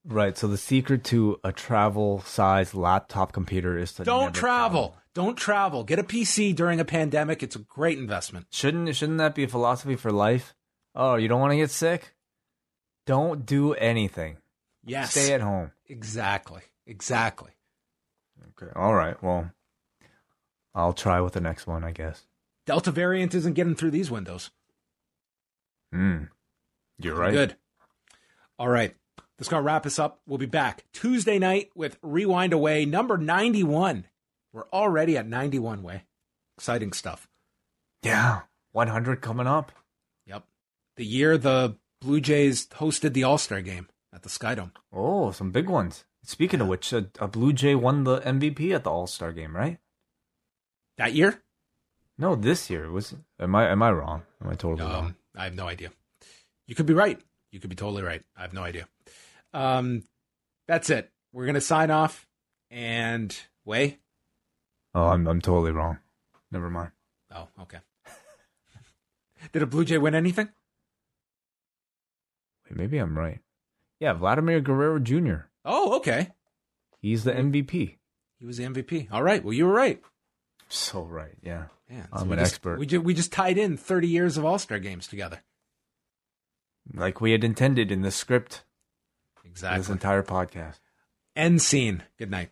Right. So the secret to a travel size laptop computer is to Don't never travel. Don't travel. Get a PC during a pandemic. It's a great investment. Shouldn't shouldn't that be a philosophy for life? Oh, you don't want to get sick? Don't do anything. Yes. Stay at home. Exactly. Exactly. Okay. All right. Well, I'll try with the next one, I guess. Delta variant isn't getting through these windows. Hmm. You're right. Good. All right. That's going to wrap us up. We'll be back Tuesday night with Rewind-A-Wai number 91. We're already at 91 Wai. Exciting stuff. Yeah. 100 coming up. Yep. The year the Blue Jays hosted the All Star game at the Skydome. Oh, some big ones. Speaking of which, a, a Blue Jay won the MVP at the All Star game, right? That year? No, this year was. Am I am I wrong? Am I totally wrong? Um, I have no idea. You could be right. You could be totally right. I have no idea. Um, that's it. We're gonna sign off and Wai. Oh, I'm I'm totally wrong. Never mind. Oh, okay. Did a Blue Jay win anything? Wait, maybe I'm right. Yeah, Vladimir Guerrero Jr. Oh, okay. He's the MVP. He was the MVP. All right. Well, you were right. So right. Yeah. Man, I'm an just, expert. We just, we just tied in 30 years of All Star games together. Like we had intended in the script Exactly. this entire podcast. End scene. Good night.